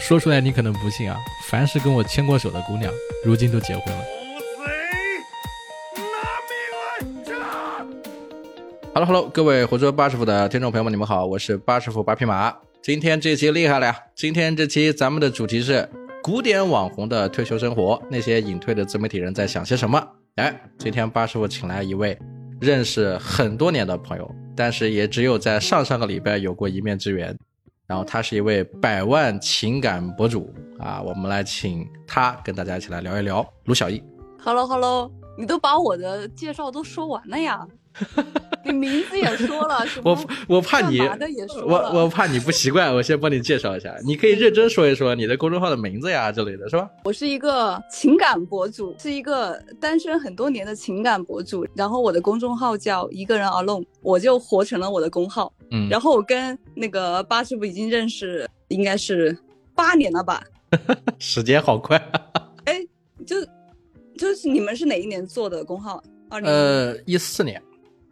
说出来你可能不信啊，凡是跟我牵过手的姑娘，如今都结婚了。Hello Hello，各位活捉八师傅的听众朋友们，你们好，我是八师傅八匹马。今天这期厉害了呀！今天这期咱们的主题是古典网红的退休生活，那些隐退的自媒体人在想些什么？哎，今天八师傅请来一位认识很多年的朋友，但是也只有在上上个礼拜有过一面之缘。然后他是一位百万情感博主啊，我们来请他跟大家一起来聊一聊卢小艺。Hello Hello，你都把我的介绍都说完了呀？你名字也说了，什么我我怕你，我我怕你不习惯，我先帮你介绍一下。你可以认真说一说你的公众号的名字呀之类的，是吧？我是一个情感博主，是一个单身很多年的情感博主。然后我的公众号叫一个人 alone，我就活成了我的公号。嗯，然后我跟那个八师傅已经认识应该是八年了吧？时间好快。哎就就是你们是哪一年做的公号？二零呃，一四年，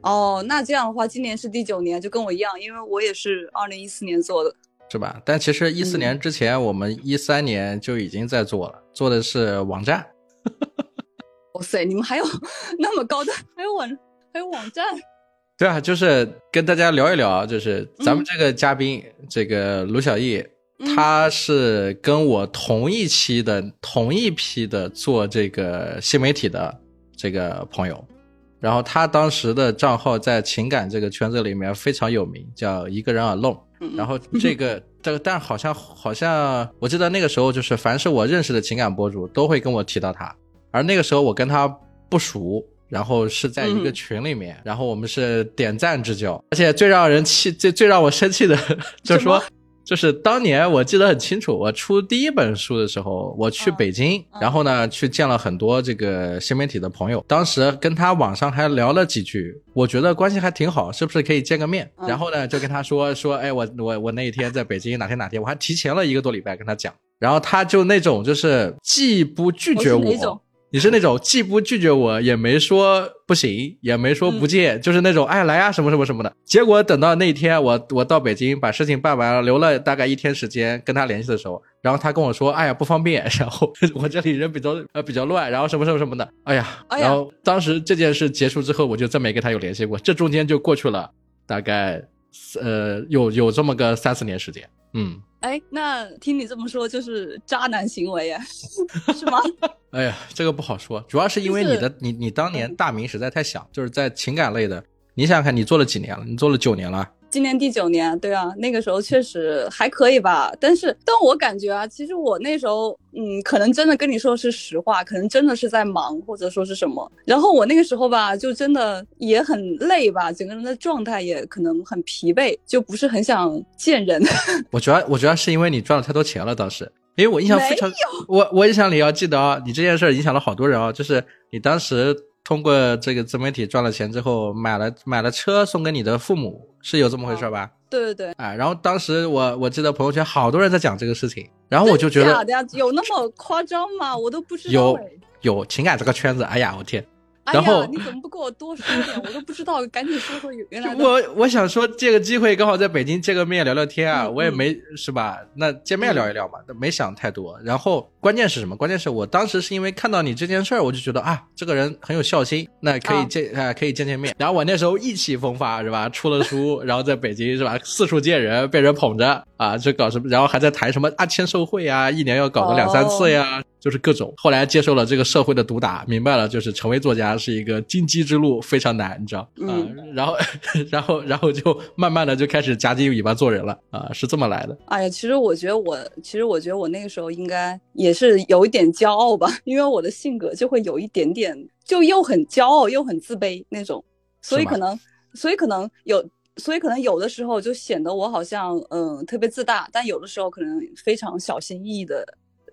哦，那这样的话，今年是第九年，就跟我一样，因为我也是二零一四年做的。是吧？但其实一四嗯年之前，我们一三年就已经在做了，做的是网站。哇塞，你们还有 那么高的，还有网还有网站？对啊，就是跟大家聊一聊，就是咱们嗯这个嘉宾，这个卢小艺，嗯他是跟我同一期的、同一批的做这个新媒体的这个朋友，然后他当时的账号在情感这个圈子里面非常有名，叫一个人 alone。嗯然后这个这个，但好像好像我记得那个时候，就是凡是我认识的情感博主都会跟我提到他，而那个时候我跟他不熟，然后是在一个嗯群里面，然后我们是点赞之交，而且最让人气、最最让我生气的就是说。就是当年我记得很清楚，我出第一本书的时候，我去嗯北京，嗯。然后呢去见了很多这个新媒体的朋友，当时跟他网上还聊了几句，我觉得关系还挺好，是不是可以见个面？嗯。然后呢就跟他说说，哎，我我我那一天在北京哪天哪天，我还提前了一个多礼拜跟他讲，然后他就那种就是既不拒绝我你是那种既不拒绝我，也没说不行，也没说不见，就是那种哎来呀、什么什么什么的。结果等到那天我我到北京把事情办完了，留了大概一天时间跟他联系的时候，然后他跟我说哎呀不方便，然后我这里人比较呃比较乱，然后什么什么什么的，哎呀，哎呀然后当时这件事结束之后，我就再没跟他有联系过，这中间就过去了大概呃有有这么个三四年时间，嗯。哎，那听你这么说，就是渣男行为呀，是吗？哎呀，这个不好说，主要是因为就是你的你你当年大名实在太响，就是在情感类的，你想想看，你做了几年了？你做了九年了，今年第九年，对啊，那个时候确实还可以吧。但是，但我感觉啊，其实我那时候，嗯，可能真的跟你说的是实话，可能真的是在忙，或者说是什么。然后我那个时候吧，就真的也很累吧，整个人的状态也可能很疲惫，就不是很想见人。我主要我主要是因为你赚了太多钱了，当时，因为我印象非常，我我印象里要记得啊，你这件事儿影响了好多人啊，就是你当时通过这个自媒体赚了钱之后，买了买了车送给你的父母，是有这么回事吧？对对对，啊，然后当时我我记得朋友圈好多人在讲这个事情，然后我就觉得假的呀，有那么夸张吗？我都不知道有哎。有情感这个圈子，哎呀，我天。哎然后呀，你怎么不跟我多说点？我都不知道，赶紧说说原来的。我我想说，借个机会刚好在北京见个面聊聊天啊，嗯我也没是吧？那见面聊一聊嘛，没想太多。然后关键是什么？关键是我当时是因为看到你这件事儿，我就觉得啊，这个人很有孝心，那可以啊见啊、可以见见面。然后我那时候意气风发是吧？出了书，然后在北京是吧？四处见人，被人捧着啊，这搞什么？然后还在谈什么啊签售会啊，一年要搞个两三次呀。就是各种，后来接受了这个社会的毒打，明白了，就是成为作家是一个荆棘之路，非常难，你知道啊、嗯。然后，然后，然后就慢慢的就开始夹紧尾巴做人了啊，是这么来的。哎呀，其实我觉得我，其实我觉得我那个时候应该也是有一点骄傲吧，因为我的性格就会有一点点，就又很骄傲又很自卑那种，所以可能，所以可能有，所以可能有的时候就显得我好像嗯特别自大，但有的时候可能非常小心翼翼的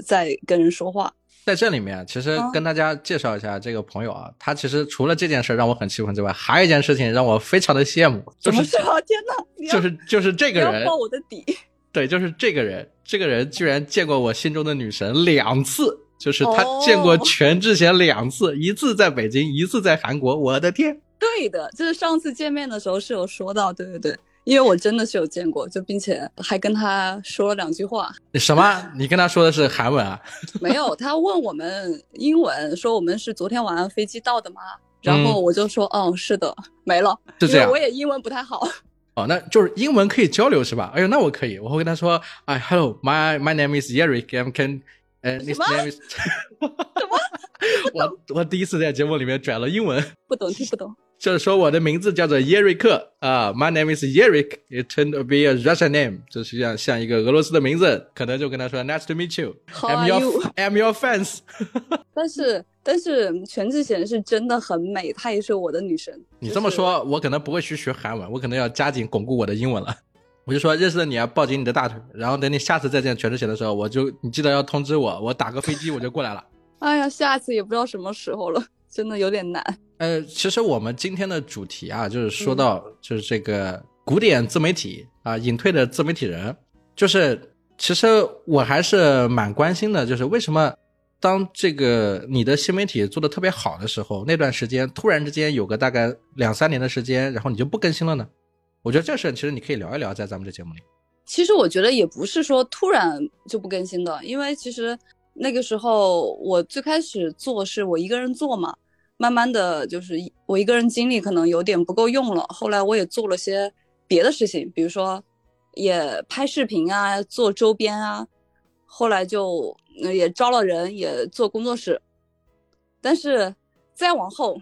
在跟人说话。在这里面，其实啊跟大家介绍一下这个朋友啊，他其实除了这件事让我很气愤之外，还有一件事情让我非常的羡慕，就是？天哪！就是就是这个人，爆我的底。对，就是这个人，这个人居然见过我心中的女神两次，就是他哦见过全智贤两次，一次在北京，一次在韩国。我的天！对的，就是上次见面的时候是有说到，对对对，因为我真的是有见过，就并且还跟他说了两句话。你 什么？你跟他说的是韩文啊？没有，他问我们英文，说我们是昨天晚上飞机到的吗？然后我就说，嗯，是的，没了。就这样。我也英文不太好。哦，那就是英文可以交流是吧？哎呦，那我可以，我会跟他说，哎，Hello，my my name is Eric，I'm can，呃，this name is，什么？我我第一次在节目里面转了英文，不懂听不懂。就是说我的名字叫做耶瑞克啊，My name is Eric. It turned to be a Russian name，就实际上像一个俄罗斯的名字，可能就跟他说 Nice to meet you. I'm your I'm your fans. 但是但是全智贤是真的很美，她也是我的女神。你这么说，我可能不会去学韩文，我可能要加紧巩固我的英文了。我就说认识了你啊，抱紧你的大腿，然后等你下次再见全智贤的时候，我就你记得要通知我，我打个飞机我就过来了。哎呀，下次也不知道什么时候了，真的有点难。呃，其实我们今天的主题啊，就是说到就是这个古典自媒体啊，隐退的自媒体人，就是其实我还是蛮关心的，就是为什么当这个你的新媒体做的特别好的时候，那段时间突然之间有个大概两三年的时间，然后你就不更新了呢？我觉得这事其实你可以聊一聊，在咱们这节目里。其实我觉得也不是说突然就不更新的，因为其实那个时候我最开始做是我一个人做嘛。慢慢的就是我一个人精力可能有点不够用了，后来我也做了些别的事情，比如说也拍视频啊，做周边啊，后来就也招了人，也做工作室，但是再往后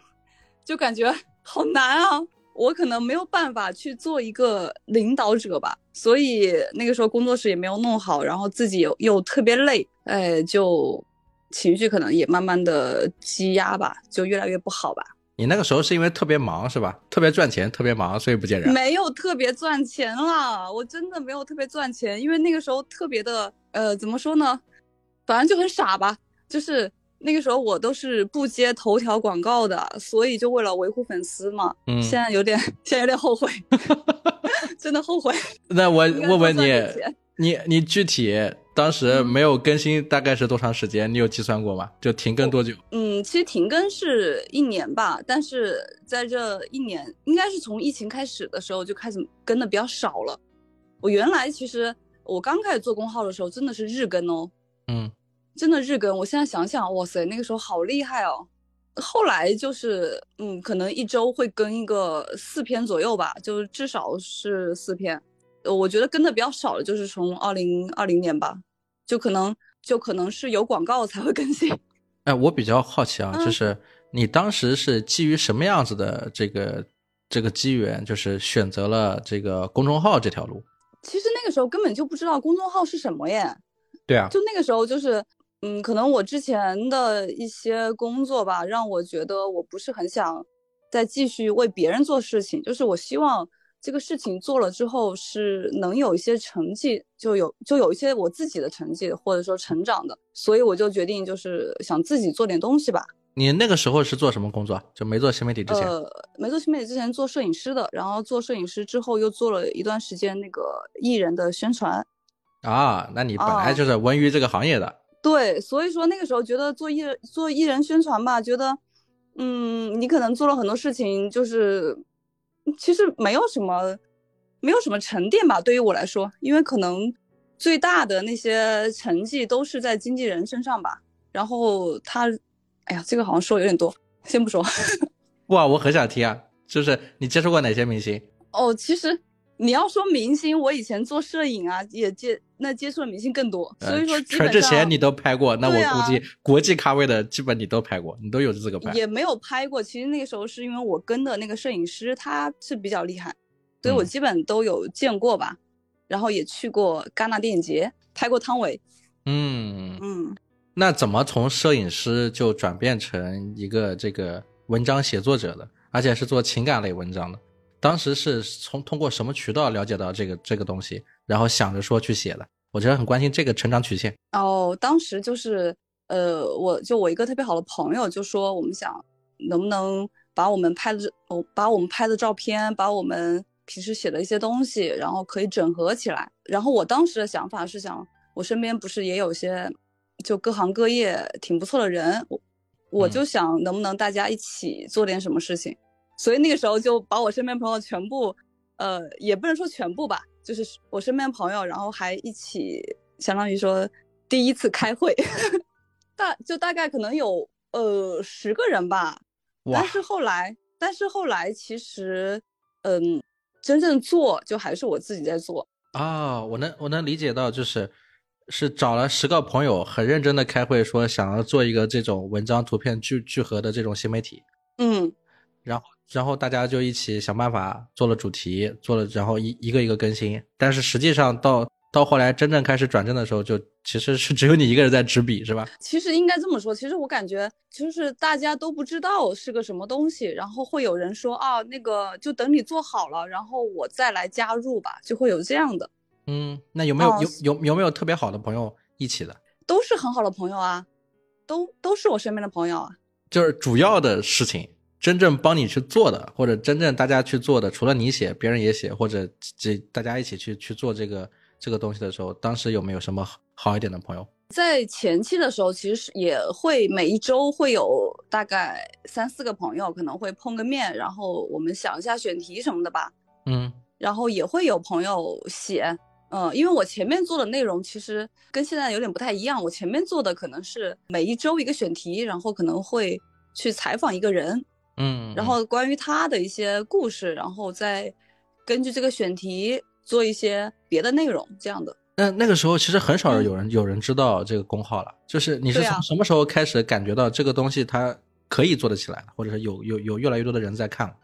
就感觉好难啊，我可能没有办法去做一个领导者吧，所以那个时候工作室也没有弄好，然后自己又又特别累，哎就。情绪可能也慢慢的积压吧，就越来越不好吧。你那个时候是因为特别忙是吧？特别赚钱，特别忙，所以不见人。没有特别赚钱啦，我真的没有特别赚钱，因为那个时候特别的，呃，怎么说呢？反正就很傻吧。就是那个时候我都是不接头条广告的，所以就为了维护粉丝嘛。嗯。现在有点，现在有点后悔，真的后悔。那我问问你，你你具体？当时没有更新，大概是多长时间？你有计算过吗？就停更多久？嗯，其实停更是一年吧，但是在这一年，应该是从疫情开始的时候就开始更的比较少了。我原来其实我刚开始做公号的时候，真的是日更哦，嗯，真的日更。我现在想想，哇塞，那个时候好厉害哦。后来就是，嗯，可能一周会更一个四篇左右吧，就至少是四篇。我觉得跟的比较少的，就是从二零二零年吧，就可能就可能是有广告才会更新。哎，我比较好奇啊，就是你当时是基于什么样子的这个这个机缘，就是选择了这个公众号这条路？其实那个时候根本就不知道公众号是什么耶。对啊，就那个时候就是，嗯，可能我之前的一些工作吧，让我觉得我不是很想再继续为别人做事情，就是我希望。这个事情做了之后是能有一些成绩，就有就有一些我自己的成绩或者说成长的，所以我就决定就是想自己做点东西吧。你那个时候是做什么工作？就没做新媒体之前？呃，没做新媒体之前做摄影师的，然后做摄影师之后又做了一段时间那个艺人的宣传。啊，那你本来就是文娱这个行业的。对，所以说那个时候觉得做艺人做艺人宣传吧，觉得，嗯，你可能做了很多事情，就是。其实没有什么，没有什么沉淀吧。对于我来说，因为可能最大的那些成绩都是在经纪人身上吧。然后他，哎呀，这个好像说有点多，先不说。哇，我很想听啊，就是你接触过哪些明星？哦，其实你要说明星，我以前做摄影啊，也接那接触的明星更多。所以说，全智贤你都拍过，那我估计国际咖位的基本你都拍过，你都有资格拍。也没有拍过，其实那个时候是因为我跟的那个摄影师他是比较厉害，所以我基本都有见过吧。然后也去过戛纳电影节拍过汤唯。嗯嗯。那怎么从摄影师就转变成一个这个文章写作者的，而且是做情感类文章的？当时是从通过什么渠道了解到这个这个东西，然后想着说去写的？我觉得很关心这个成长曲线。哦，当时就是呃，我就我一个特别好的朋友就说，我们想能不能把我们拍的哦，把我们拍的照片，把我们平时写的一些东西，然后可以整合起来。然后我当时的想法是想，我身边不是也有些。就各行各业挺不错的人，我我就想能不能大家一起做点什么事情，所以那个时候就把我身边朋友全部，呃，也不能说全部吧，就是我身边朋友，然后还一起，相当于说第一次开会，大就大概可能有呃十个人吧。哇但，是后来，但是后来其实，嗯，真正做就还是我自己在做。啊，我能我能理解到，就是是找了十个朋友，很认真的开会，说想要做一个这种文章图片聚聚合的这种新媒体，嗯，然后然后大家就一起想办法做了主题，做了然后一一个一个更新，但是实际上到到后来真正开始转正的时候，就其实是只有你一个人在执笔，是吧？其实应该这么说，其实我感觉就是大家都不知道是个什么东西，然后会有人说啊，那个就等你做好了，然后我再来加入吧，就会有这样的，嗯，那有没有、哦有有有没有特别好的朋友一起的？都是很好的朋友啊，都都是我身边的朋友啊。就是主要的事情，真正帮你去做的，或者真正大家去做的，除了你写，别人也写，或者这大家一起去去做这个这个东西的时候，当时有没有什么好好一点的朋友？在前期的时候，其实也会每一周会有大概三四个朋友可能会碰个面，然后我们想一下选题什么的吧。嗯然后也会有朋友写，嗯，因为我前面做的内容其实跟现在有点不太一样。我前面做的可能是每一周一个选题，然后可能会去采访一个人，嗯，然后关于他的一些故事，然后再根据这个选题做一些别的内容，这样的。那那个时候其实很少嗯有人、有人知道这个工号了，就是你是从什么时候开始感觉到这个东西它可以做得起来的，或者是有有有越来越多的人在看了？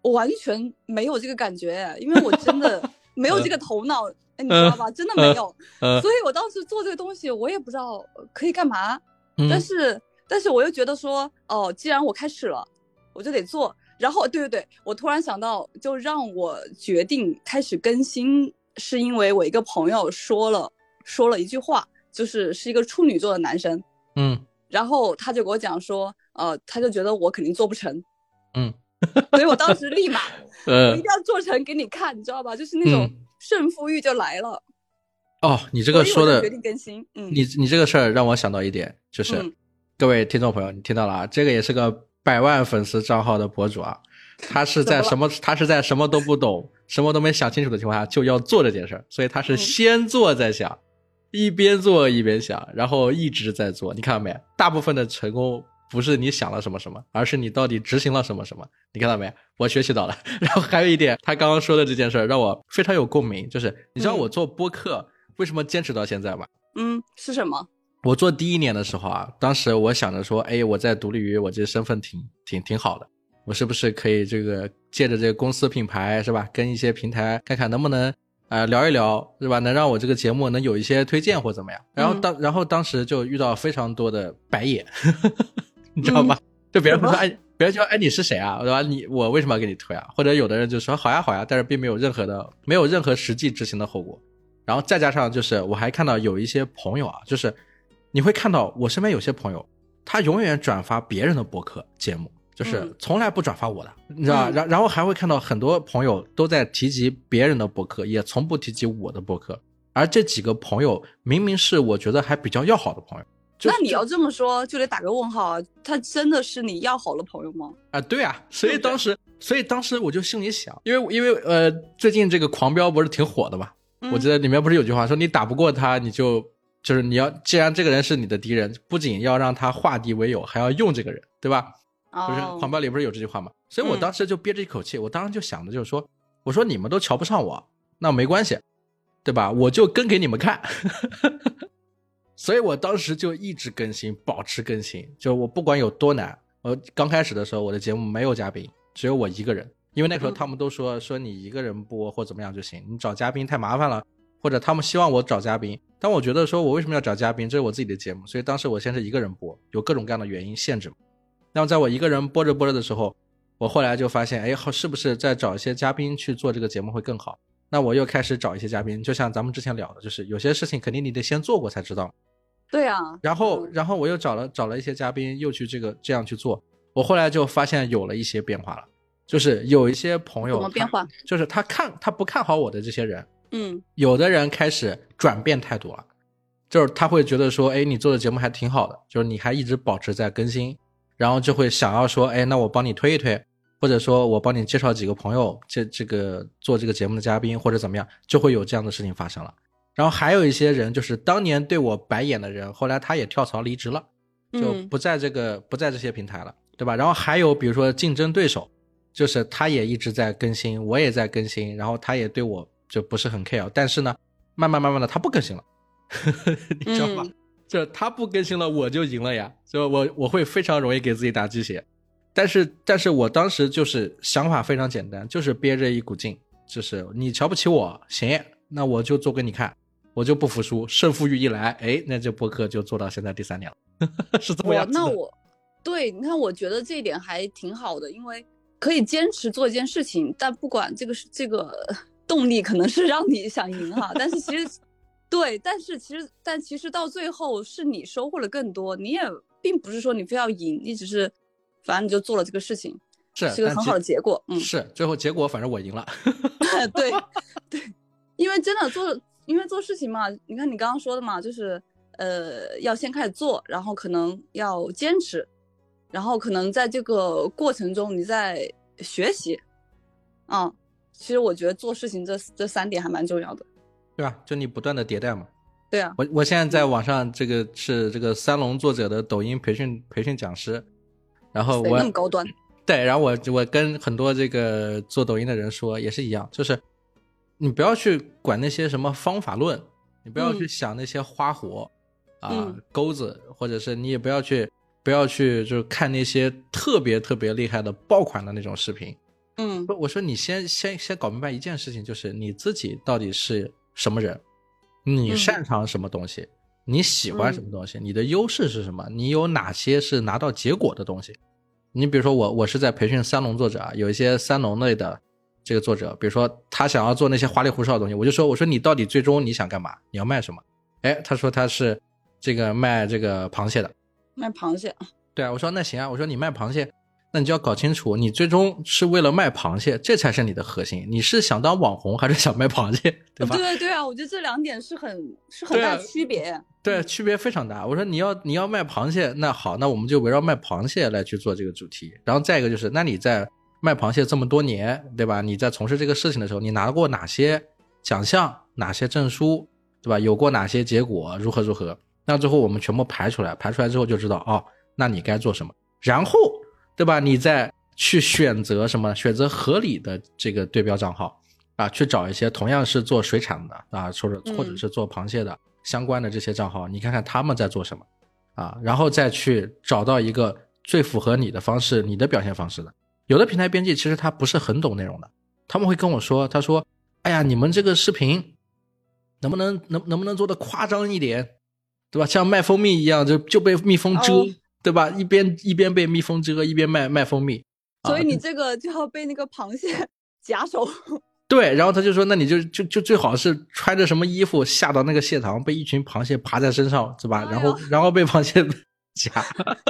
我完全没有这个感觉，因为我真的 没有这个头脑，哎，你知道吧？真的没有，呃，所以我当时做这个东西，我也不知道呃可以干嘛。嗯但是但是我又觉得说，哦，既然我开始了，我就得做。然后对对对，我突然想到，就让我决定开始更新，是因为我一个朋友说了说了一句话，就是是一个处女座的男生，嗯然后他就给我讲说，呃，他就觉得我肯定做不成，嗯，所以我当时立马 我呃一定要做成给你看，你知道吧？就是那种嗯胜负欲就来了。哦，你这这个说的决定更新，嗯，你你这个事儿让我想到一点，就是、嗯各位听众朋友，你听到了啊？这个也是个百万粉丝账号的博主啊，他是在什么？他是在什么都不懂、什么都没想清楚的情况下就要做这件事儿，所以他是嗯先做再想，一边做一边想，然后一直在做。你看到没？大部分的成功不是你想了什么什么，而是你到底执行了什么什么。你看到没？我学习到了。然后还有一点，他刚刚说的这件事儿让我非常有共鸣，就是你知道嗯我做播客为什么坚持到现在吗？嗯，是什么？我做第一年的时候啊，当时我想着说，哎，我在独立于，我这身份挺挺挺好的，我是不是可以这个借着这个公司品牌是吧，跟一些平台看看能不能啊、呃聊一聊是吧，能让我这个节目能有一些推荐或怎么样。然后当、然后当时就遇到非常多的白眼，你知道吧？就别人会说，哎，别人就说，哎，你是谁啊？对吧？你我为什么要给你推啊？或者有的人就说好呀好呀，但是并没有任何的没有任何实际执行的后果。然后再加上就是我还看到有一些朋友啊，就是你会看到我身边有些朋友，他永远转发别人的博客节目，就是嗯从来不转发我的，你知道然然后还会看到很多朋友都在提及别人的博客，也从不提及我的博客。而这几个朋友明明是我觉得还比较要好的朋友，那你要这么说，就得打个问号啊！他真的是你要好的朋友吗？啊，对啊，所以当时，所以当时我就心里想，因为因为呃，最近这个狂飙不是挺火的嘛，我记，得里面不是有句话说，你打不过他，你就就是你要，既然这个人是你的敌人，不仅要让他化敌为友，还要用这个人，对吧？不是哦狂飙里不是有这句话吗？所以我嗯当时就憋着一口气，我当时就想的就是说，我说你们都瞧不上我，那没关系，对吧？我就跟给你们看。所以我当时就一直更新，保持更新，就我不管有多难。我刚开始的时候，我的节目没有嘉宾，只有我一个人，因为那时候嗯他们都说说你一个人播或怎么样就行，你找嘉宾太麻烦了，或者他们希望我找嘉宾，但我觉得说我为什么要找嘉宾？这是我自己的节目，所以当时我先是一个人播，有各种各样的原因限制。那么在我一个人播着播着的时候，我后来就发现，哎，好，是不是再找一些嘉宾去做这个节目会更好？那我又开始找一些嘉宾，就像咱们之前聊的，就是有些事情肯定你得先做过才知道。对啊，然后，嗯然后我又找了找了一些嘉宾，又去这个这样去做。我后来就发现有了一些变化了，就是有一些朋友他怎么变化？就是他看他不看好我的这些人，嗯。有的人开始转变态度了，就是他会觉得说，哎，你做的节目还挺好的，就是你还一直保持在更新，然后就会想要说，哎，那我帮你推一推，或者说我帮你介绍几个朋友，这这个做这个节目的嘉宾或者怎么样，就会有这样的事情发生了。然后还有一些人，就是当年对我白眼的人，后来他也跳槽离职了，就嗯不在这个、不在这些平台了，对吧？然后还有比如说竞争对手，就是他也一直在更新，我也在更新，然后他也对我就不是很 care，但是呢，慢慢慢慢的他不更新了，你知道吧？嗯 就他不更新了，我就赢了呀，就我我会非常容易给自己打鸡血。但是，但是我当时就是想法非常简单，就是憋着一股劲，就是你瞧不起我，行，那我就做给你看，我就不服输。胜负欲一来，哎，那这播客就做到现在第三年了，是这么样子的。那我对你看，我觉得这一点还挺好的，因为可以坚持做一件事情，但不管这个是这个动力可能是让你想赢哈，但是其实 对，但是其实但其实到最后是你收获了更多，你也并不是说你非要赢，你只是反正你就做了这个事情，是是个很好的结果，嗯，是最后结果，反正我赢了。对对，因为真的做，因为做事情嘛，你看你刚刚说的嘛，就是呃，要先开始做，然后可能要坚持，然后可能在这个过程中你在学习，啊、其实我觉得做事情这这三点还蛮重要的。对吧？就你不断的迭代嘛。对啊，我我现在在网上这个是这个三龙作者的抖音培训培训讲师，然后谁我那么高端？对，然后我我跟很多这个做抖音的人说也是一样，就是你不要去管那些什么方法论，你不要去嗯想那些花活、啊嗯钩子，或者是你也不要去不要去就是看那些特别特别厉害的爆款的那种视频。嗯不，我说你先先先搞明白一件事情，就是你自己到底是什么人，你嗯擅长什么东西，你喜欢什么东西，你的优势是什么，你有哪些是拿到结果的东西。你比如说我，我是在培训三农作者啊，有一些三农类的这个作者，比如说他想要做那些花里胡哨的东西，我就说，我说你到底最终你想干嘛？你要卖什么？哎，他说他是这个卖这个螃蟹的，卖螃蟹，对啊，我说那行啊，我说你卖螃蟹，那你就要搞清楚，你最终是为了卖螃蟹，这才是你的核心。你是想当网红还是想卖螃蟹，对吧？对对对啊，我觉得这两点是很是很大区别。对，区别非常大。我说你要你要卖螃蟹，那好，那我们就围绕卖螃蟹来去做这个主题。然后再一个就是，那你在卖螃蟹这么多年，对吧？你在从事这个事情的时候，你拿过哪些奖项、哪些证书，对吧？有过哪些结果，如何如何？那最后我们全部排出来，排出来之后就知道哦，那你该做什么。然后，对吧？你再去选择什么？选择合理的这个对标账号啊，去找一些同样是做水产的啊，或者或者嗯是做螃蟹的。相关的这些账号，你看看他们在做什么啊，然后再去找到一个最符合你的方式、你的表现方式的。有的平台编辑其实他不是很懂内容的，他们会跟我说，他说：“哎呀，你们这个视频能不能能能不能做的夸张一点，对吧？像卖蜂蜜一样，就就被蜜蜂蛰，哦对吧？一边一边被蜜蜂蛰，一边卖卖蜂蜜。啊所以你这个就要被那个螃蟹 夹手。对，然后他就说，那你就就就最好是穿着什么衣服下到那个蟹塘，被一群螃蟹爬在身上，是吧？哎然后然后被螃蟹 夹。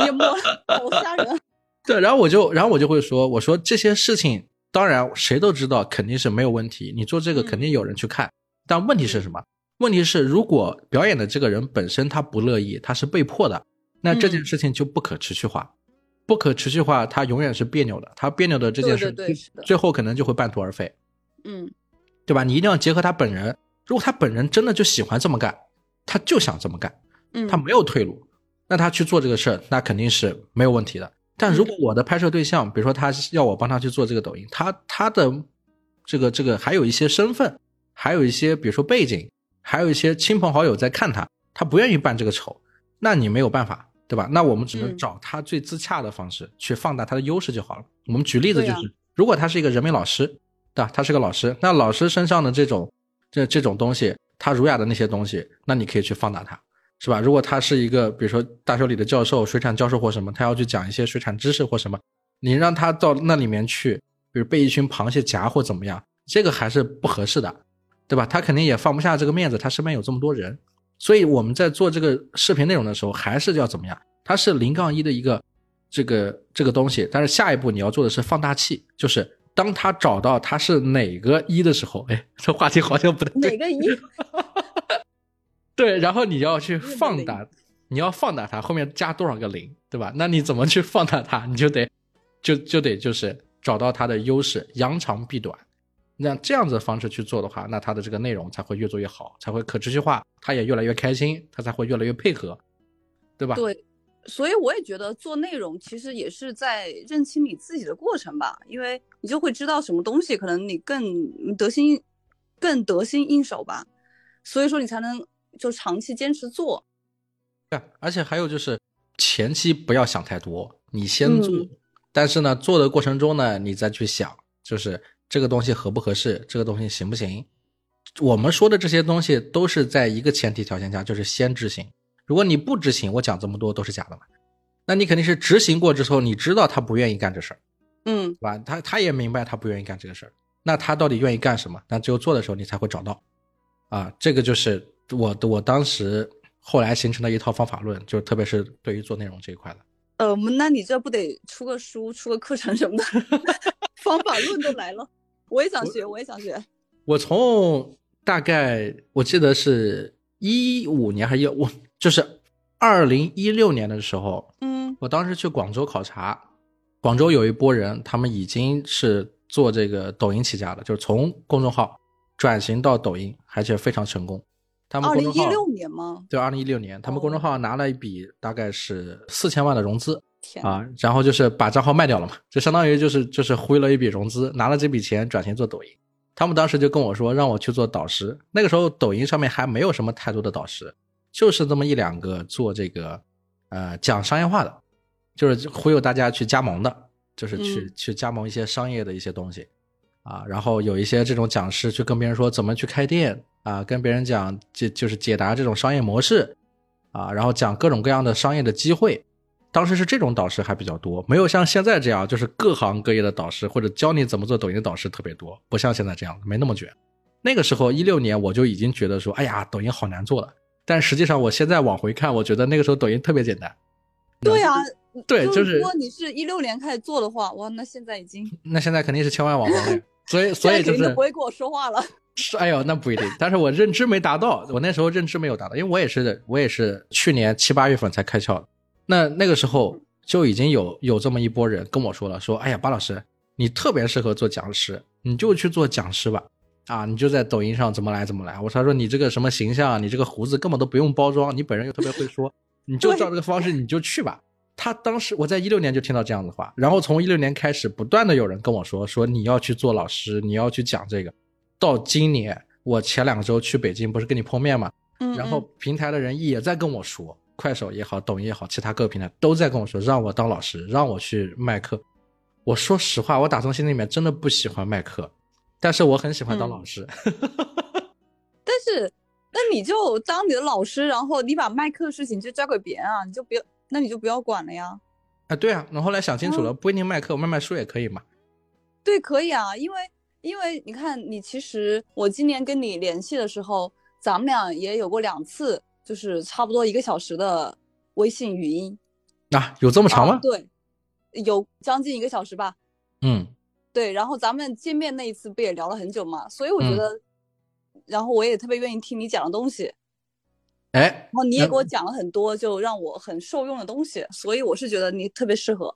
淹没，好吓人。对，然后我就然后我就会说，我说这些事情，当然谁都知道肯定是没有问题，你做这个嗯肯定有人去看，但问题是什么？问题是如果表演的这个人本身他不乐意，他是被迫的，那这件嗯事情就不可持续化。不可持续化，它永远是别扭的，它别扭的这件事，最后可能就会半途而废。嗯对吧？你一定要结合他本人。如果他本人真的就喜欢这么干，他就想这么干，嗯，他没有退路，那他去做这个事儿，那肯定是没有问题的。但如果我的拍摄对象，比如说他要我帮他去做这个抖音，他他的这个这个还有一些身份，还有一些比如说背景，还有一些亲朋好友在看他，他不愿意办这个丑，那你没有办法，对吧？那我们只能嗯找他最自洽的方式去放大他的优势就好了。我们举例子就是，如果他是一个人民老师，对吧？他是个老师，那老师身上的这种这这种东西，他儒雅的那些东西，那你可以去放大他，是吧？如果他是一个比如说大学里的教授、水产教授或什么，他要去讲一些水产知识或什么，你让他到那里面去，比如被一群螃蟹夹或怎么样，这个还是不合适的，对吧？他肯定也放不下这个面子，他身边有这么多人，所以我们在做这个视频内容的时候，还是要怎么样？它是零杠一的一个这个这个东西，但是下一步你要做的是放大器，就是当他找到他是哪个一的时候，哎，这话题好像不太对哪个一？对，然后你要去放大，你要放大它后面加多少个零，对吧？那你怎么去放大它？你就得就就得就是找到它的优势，扬长避短。那这样子的方式去做的话，那他的这个内容才会越做越好，才会可持续化，他也越来越开心，他才会越来越配合，对吧？对，所以我也觉得做内容其实也是在认清你自己的过程吧，因为你就会知道什么东西可能你更得心更得心应手吧，所以说你才能就长期坚持做。对，而且还有就是前期不要想太多，你先做，嗯但是呢，做的过程中呢，你再去想，就是这个东西合不合适，这个东西行不行。我们说的这些东西都是在一个前提条件下，就是先执行。如果你不执行，我讲这么多都是假的嘛。那你肯定是执行过之后，你知道他不愿意干这事儿，嗯对吧？他他也明白他不愿意干这个事儿，那他到底愿意干什么？那只有做的时候你才会找到。啊，这个就是我我当时后来形成的一套方法论，就特别是对于做内容这一块的。呃，那你这不得出个书、出个课程什么的，方法论都来了，我也想学，我也想学。我从大概我记得是一五年还是一我就是二零一六年的时候，嗯我当时去广州考察，广州有一波人，他们已经是做这个抖音起家的，就是从公众号转型到抖音，而且非常成功。他们二零一六年吗？对，二零一六年，他们公众号拿了一笔大概是四千万的融资天，啊，然后就是把账号卖掉了嘛，就相当于就是就是挥了一笔融资，拿了这笔钱转型做抖音。他们当时就跟我说让我去做导师，那个时候抖音上面还没有什么太多的导师，就是这么一两个做这个呃讲商业化的，就是忽悠大家去加盟的，就是去、嗯去加盟一些商业的一些东西啊，然后有一些这种讲师去跟别人说怎么去开店啊，跟别人讲就就是解答这种商业模式啊，然后讲各种各样的商业的机会。当时是这种导师还比较多，没有像现在这样，就是各行各业的导师或者教你怎么做抖音的导师特别多，不像现在这样，没那么卷。那个时候一六年我就已经觉得说，哎呀，抖音好难做了。但实际上我现在往回看，我觉得那个时候抖音特别简单。对啊，对，就就是如果你是一六年开始做的话，哇，那现在已经，那现在肯定是千万网红了，所以所以就是不会跟我说话了。是，哎呦，那不一定。但是我认知没达到，我那时候认知没有达到，因为我也是我也是去年七八月份才开窍的。那那个时候就已经有有这么一波人跟我说了，说，哎呀，巴老师，你特别适合做讲师，你就去做讲师吧。啊，你就在抖音上怎么来怎么来。我说他说你这个什么形象，你这个胡子根本都不用包装，你本人又特别会说，你就照这个方式你就去吧。他当时我在一六年就听到这样的话，然后从一六年开始，不断的有人跟我说说你要去做老师，你要去讲这个。到今年，我前两周去北京，不是跟你碰面嘛，嗯，然后平台的人也在跟我说，快手也好，抖音也好，其他各个平台都在跟我说，让我当老师，让我去卖课。我说实话，我打从心里面真的不喜欢卖课，但是我很喜欢当老师。但是，那你就当你的老师，然后你把卖课的事情就交给别人啊，你就不要，那你就不要管了呀。啊，对啊，我后来想清楚了，嗯不一定卖课，我卖卖书也可以嘛。对，可以啊，因为因为你看，你其实我今年跟你联系的时候，咱们俩也有过两次，就是差不多一个小时的微信语音。啊，有这么长吗？啊对，有将近一个小时吧。嗯，对，然后咱们见面那一次不也聊了很久嘛，所以我觉嗯得，然后我也特别愿意听你讲的东西，哎，然后你也给我讲了很多，就让我很受用的东西，所以我是觉得你特别适合。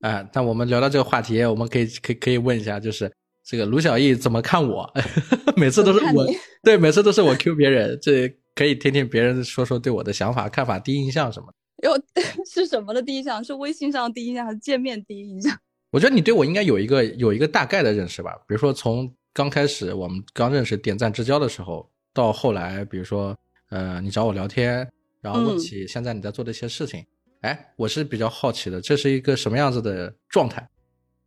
哎，那我们聊到这个话题，我们可以可以可以问一下，就是这个卢小艺怎么看我？每次都是我对，每次都是我 Q 别人，这可以听听别人说说对我的想法、看法、第一印象什么的。哟，是什么的第一印象？是微信上的第一印象，还是见面第一印象？我觉得你对我应该有一个有一个大概的认识吧，比如说从刚开始我们刚认识点赞之交的时候，到后来，比如说呃你找我聊天，然后问嗯起现在你在做的一些事情，哎，我是比较好奇的，这是一个什么样子的状态？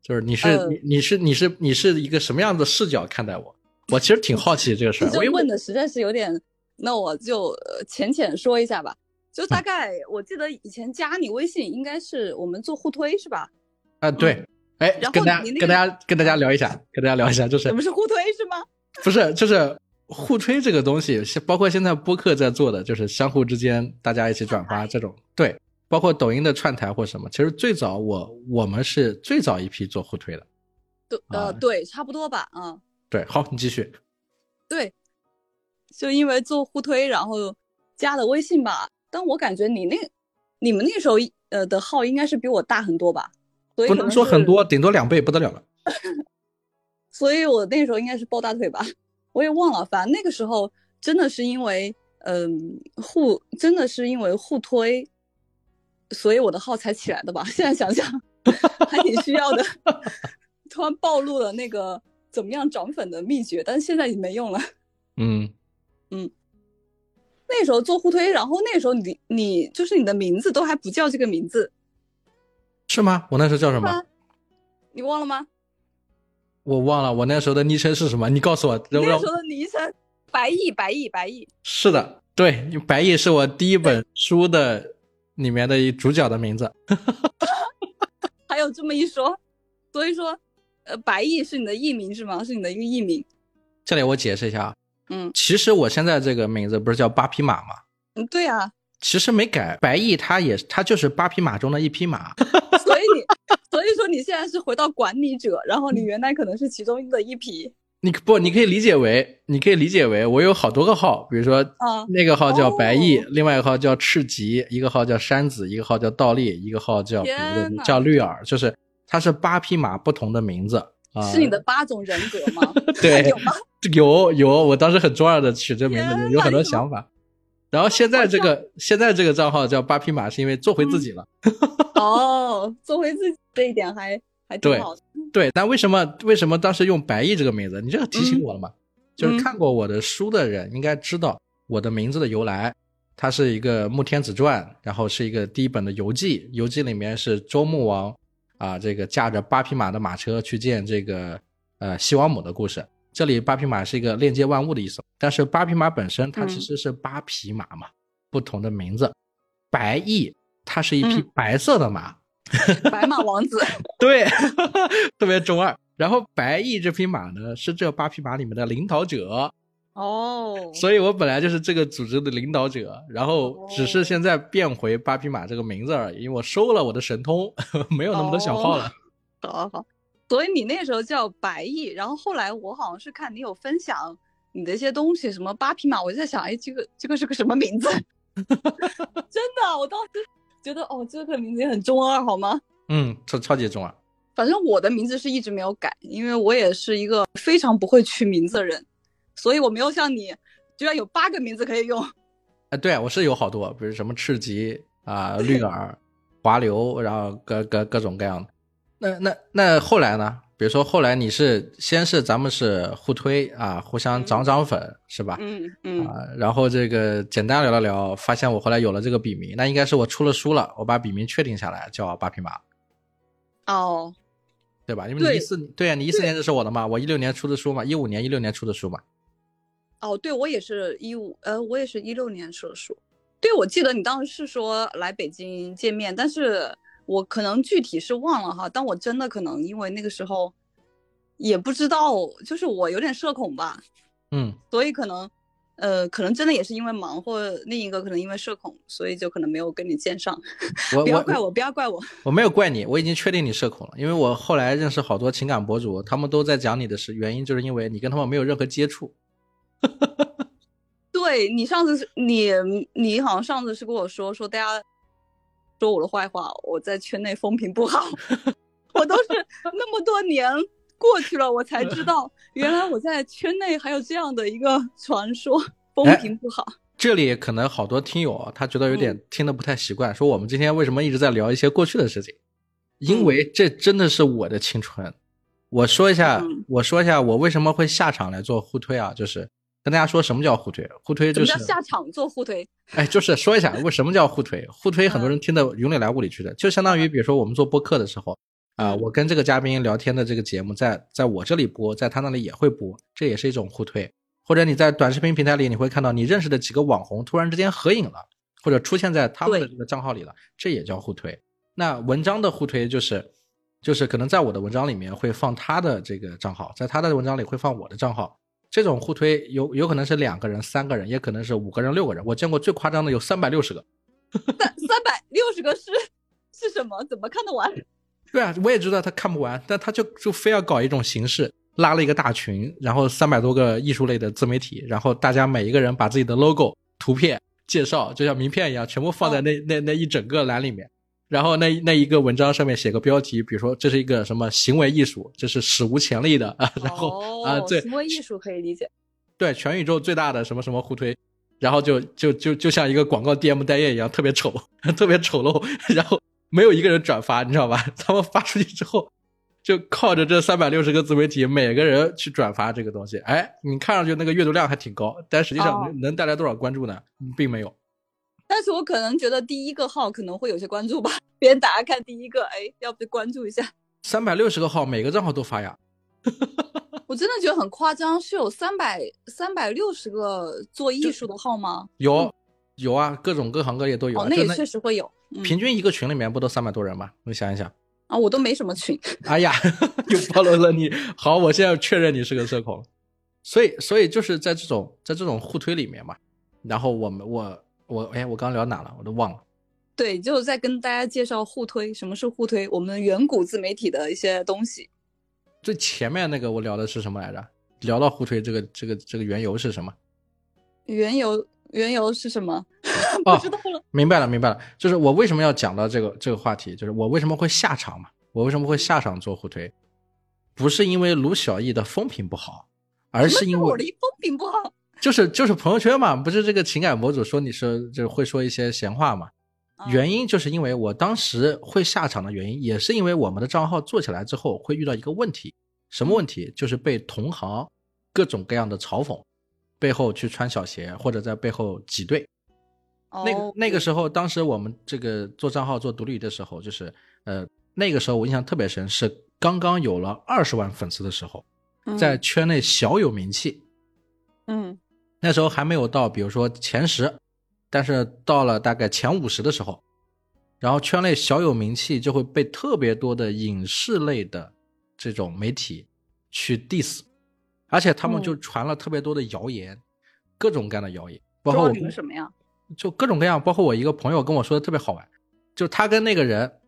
就是你是、呃你你是你是你是一个什么样的视角看待我？我其实挺好奇这个事儿，你这我因为问的实在是有点，那我就呃浅浅说一下吧。就大概我记得以前加你微信应该是我们做互推是吧？啊对，哎、然后跟大家那个跟大家跟大家聊一下，跟大家聊一下，就是我们是互推是吗？不是，就是互推这个东西，是包括现在播客在做的，就是相互之间大家一起转发这种，对，包括抖音的串台或什么。其实最早我我们是最早一批做互推的，对，啊呃，对，差不多吧，嗯，对。好，你继续。对，就因为做互推，然后加的微信吧。但我感觉你那，你们那时候呃的号应该是比我大很多吧？所以可不能说很多，顶多两倍不得了了。所以我那时候应该是抱大腿吧，我也忘了。反正那个时候真的是因为，嗯、互真的是因为互推，所以我的号才起来的吧。现在想想还挺需要的。突然暴露了那个怎么样涨粉的秘诀，但是现在已经没用了。嗯，那时候做互推，然后那时候你你就是你的名字都还不叫这个名字，是吗？我那时候叫什么啊？你忘了吗？我忘了，我那时候的昵称是什么？你告诉我。那时候的昵称白毅，白毅，白毅。是的，对，白毅是我第一本书的里面的一主角的名字。还有这么一说，所以说，呃，白毅是你的艺名是吗？是你的一个艺名。这里我解释一下啊，嗯其实我现在这个名字不是叫八匹马吗？嗯，对啊，其实没改，白毅他也他就是八匹马中的一匹马。所以你，所以说你现在是回到管理者，然后你原来可能是其中的一匹你不，你可以理解为，你可以理解为我有好多个号，比如说啊。那个号叫白毅，哦另外一个号叫赤极，一个号叫山子，一个号叫倒立，一个号叫叫绿耳，就是它是八匹马不同的名字啊。是你的八种人格吗？对有吗？有有，我当时很中二的取这名字，有有很多想法。然后现在这个现在这个账号叫八匹马，是因为做回自己了。哦，做回自己这一点还还挺对好的。对，但为什么为什么当时用白毅这个名字？你这个提醒嗯我了嘛？就是看过我的书的人应该知道我的名字的由来。它是一个《穆天子传》，然后是一个第一本的游记，游记里面是周穆王啊，这个驾着八匹马的马车去见这个呃西王母的故事。这里八匹马是一个链接万物的意思，但是八匹马本身它其嗯实是八匹马嘛，不同的名字。白毅它是一匹嗯白色的马，白马王子，对，特别中二。然后白毅这匹马呢，是这八匹马里面的领导者，哦，所以我本来就是这个组织的领导者，然后只是现在变回八匹马这个名字而已，因为我收了我的神通，没有那么多小号了。好好好。所以你那时候叫白毅，然后后来我好像是看你有分享你的一些东西，什么八匹马，我就在想，哎，这个这个是个什么名字？真的，我当时觉得哦，这个名字也很中二，好吗？嗯，超超级中二。反正我的名字是一直没有改，因为我也是一个非常不会取名字的人，所以我没有像你，居然有八个名字可以用。啊，对我是有好多，比如什么赤极啊、绿 耳、华流，然后各各各种各样的。那那那后来呢？比如说后来你是先是咱们是互推啊，互相涨涨粉、是吧？嗯嗯，啊，然后这个简单聊了聊，发现我后来有了这个笔名，那应该是我出了书了，我把笔名确定下来，叫八匹马，哦，对吧？因为你对一四对啊，你一四年认识我的嘛，我一六年出的书嘛，一五年、一六年出的书嘛。哦，对我也是一五，呃，我也是一六年出的书。对，我记得你当时是说来北京见面，但是我可能具体是忘了哈。但我真的可能因为那个时候也不知道，就是我有点社恐吧，嗯，所以可能，呃，可能真的也是因为忙，或另一个可能因为社恐，所以就可能没有跟你见上。不要怪我，不要怪我。我没有怪你，我已经确定你社恐了，因为我后来认识好多情感博主，他们都在讲你的是原因，就是因为你跟他们没有任何接触。对你上次是你你好像上次是跟我说说大家说我的坏话，我在圈内风评不好，我都是 那么多年过去了，我才知道原来我在圈内还有这样的一个传说，风评不好。这里可能好多听友啊，他觉得有点听得不太习惯，说我们今天为什么一直在聊一些过去的事情？因为这真的是我的青春。我说一下，嗯我说一下我为什么会下场来做互推啊，就是跟大家说什么叫互推。互推就是叫下场做互推？哎，就是说一下为什么叫互推。互推很多人听得云里来雾里去的，就相当于比如说我们做播客的时候啊、嗯我跟这个嘉宾聊天的这个节目在在我这里播，在他那里也会播，这也是一种互推。或者你在短视频平台里，你会看到你认识的几个网红突然之间合影了，或者出现在他们的这个账号里了，这也叫互推。那文章的互推就是，就是可能在我的文章里面会放他的这个账号，在他的文章里会放我的账号。这种互推有有可能是两个人、三个人，也可能是五个人、六个人。我见过最夸张的有三百六十个。三三百六十个是是什么？怎么看得完？对啊，我也知道他看不完，但他就就非要搞一种形式，拉了一个大群，然后三百多个艺术类的自媒体，然后大家每一个人把自己的 logo、图片、介绍，就像名片一样，全部放在那、那那一整个栏里面。然后那那一个文章上面写个标题，比如说这是一个什么行为艺术，这是史无前例的啊，然后啊哦对行为艺术可以理解。对，全宇宙最大的什么什么互推，然后就就就就像一个广告 DM 代页一样，特别丑，特别丑陋，然后没有一个人转发，你知道吧？他们发出去之后，就靠着这三百六十个自媒体，每个人去转发这个东西，哎，你看上去那个阅读量还挺高，但实际上能带来多少关注呢？并没有。但是我可能觉得第一个号可能会有些关注吧，别人打开看第一个，哎，要不关注一下。三百六十个号，每个账号都发呀。我真的觉得很夸张，是有三百三百六十个做艺术的号吗？有有啊，各种各行各业都有、啊。哦，那也确实会有。嗯、平均一个群里面不都三百多人吗？你想一想。啊，我都没什么群。哎呀，又暴露了你。好，我现在确认你是个社恐。所以，所以就是在这种在这种互推里面嘛，然后我们我我哎，我刚聊哪了？我都忘了。对，就是在跟大家介绍互推，什么是互推，我们远古自媒体的一些东西。最前面那个我聊的是什么来着？聊到互推这个这个这个缘由是什么？缘由缘由是什么？哦不知道了。明白了，明白了。就是我为什么要讲到这个这个话题，就是我为什么会下场嘛？我为什么会下场做互推？不是因为卢小艺的风评不好，而是因为我的风评不好。就是就是朋友圈嘛，不是这个情感博主说你说就会说一些闲话嘛。啊原因就是因为我当时会下场的原因，也是因为我们的账号做起来之后会遇到一个问题，什么问题？就是被同行各种各样的嘲讽，背后去穿小鞋或者在背后挤兑。那那个时候，当时我们这个做账号做独立的时候，就是呃那个时候我印象特别深，是刚刚有了二十万粉丝的时候，在圈内小有名气。嗯那时候还没有到，比如说前十，但是到了大概前五十的时候，然后圈内小有名气，就会被特别多的影视类的这种媒体去 diss，而且他们就嗯传了特别多的谣言，各种各样的谣言，包括我们什么呀？就各种各样，包括我一个朋友跟我说的特别好玩，就他跟那个人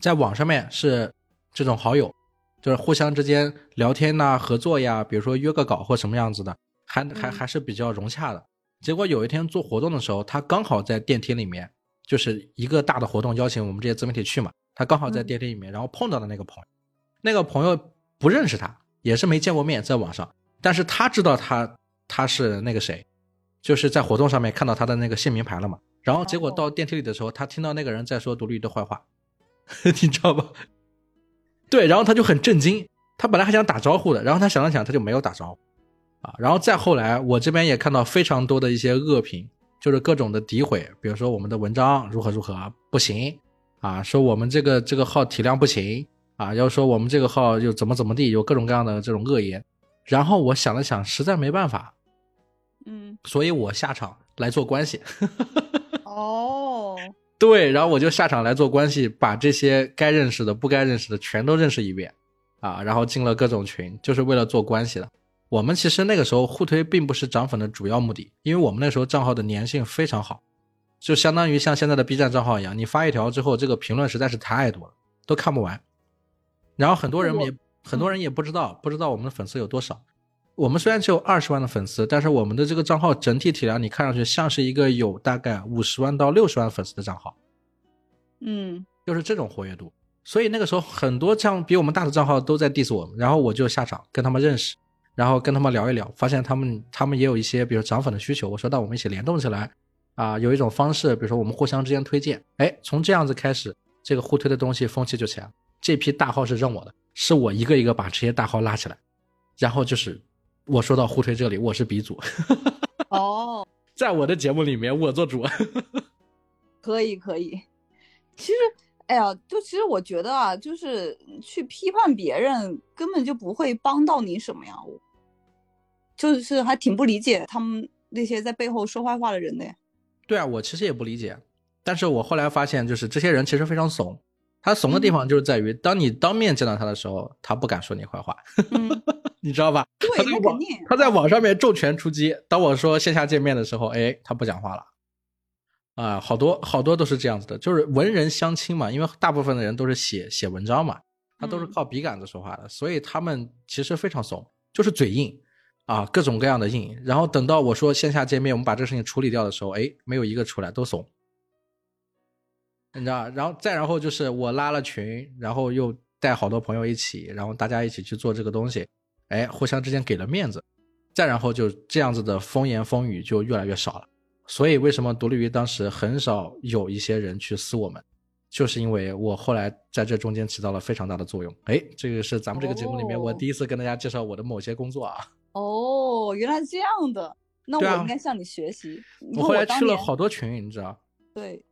在网上面是这种好友，就是互相之间聊天呐、合作呀，比如说约个稿或什么样子的，还还嗯还是比较融洽的。结果有一天做活动的时候，他刚好在电梯里面，就是一个大的活动，邀请我们这些自媒体去嘛，他刚好在嗯电梯里面，然后碰到了那个朋友，那个朋友不认识他，也是没见过面，在网上，但是他知道他他是那个谁，就是在活动上面看到他的那个姓名牌了嘛。然后结果哦到电梯里的时候，他听到那个人在说独立的坏话，你知道吧？对，然后他就很震惊，他本来还想打招呼的，然后他想了想，他就没有打招呼啊。然后再后来，我这边也看到非常多的一些恶评，就是各种的诋毁，比如说我们的文章如何如何不行啊，说我们这个这个号体量不行啊，要说我们这个号又怎么怎么地，有各种各样的这种恶言。然后我想了想，实在没办法，嗯，所以我下场来做关系。哦，对，然后我就下场来做关系，把这些该认识的、不该认识的全都认识一遍，啊，然后进了各种群，就是为了做关系的。我们其实那个时候互推并不是涨粉的主要目的，因为我们那时候账号的粘性非常好，就相当于像现在的 B 站账号一样，你发一条之后，这个评论实在是太多了，都看不完。然后很多人也很多人也不知道，不知道我们的粉丝有多少。我们虽然只有二十万的粉丝，但是我们的这个账号整体体量，你看上去像是一个有大概五十万到六十万粉丝的账号。嗯就是这种活跃度。所以那个时候很多这样比我们大的账号都在 diss 我们，然后我就下场跟他们认识，然后跟他们聊一聊，发现他们他们也有一些比如涨粉的需求，我说那我们一起联动起来，啊，有一种方式，比如说我们互相之间推荐，哎，从这样子开始，这个互推的东西风气就起来了。这批大号是认我的，是我一个一个把这些大号拉起来，然后就是我说到互推这里，我是鼻祖，哦，在我的节目里面我做主。可以可以。其实，哎呀，就其实我觉得啊，就是去批判别人，根本就不会帮到你什么呀。我就是还挺不理解他们那些在背后说坏话的人的。对啊，我其实也不理解，但是我后来发现，就是这些人其实非常怂。他怂的地方就是在于，当你当面见到他的时候，他不敢说你坏话，嗯，你知道吧？对，他在网。他在网上面重拳出击。当我说线下见面的时候，哎，他不讲话了。啊，好多好多都是这样子的，就是文人相亲嘛，因为大部分的人都是写写文章嘛，他都是嗯靠笔杆子说话的，所以他们其实非常怂，就是嘴硬啊，各种各样的硬。然后等到我说线下见面，我们把这个事情处理掉的时候，哎，没有一个出来，都怂。你知道？然后再然后就是我拉了群，然后又带好多朋友一起，然后大家一起去做这个东西，哎，互相之间给了面子，再然后就这样子的风言风语就越来越少了。所以为什么独立于当时很少有一些人去撕我们，就是因为我后来在这中间起到了非常大的作用。哎，这个是咱们这个节目里面我第一次跟大家介绍我的某些工作啊。哦，原来是这样的，那我应该向你学习。你我后来去了好多群，你知道？对，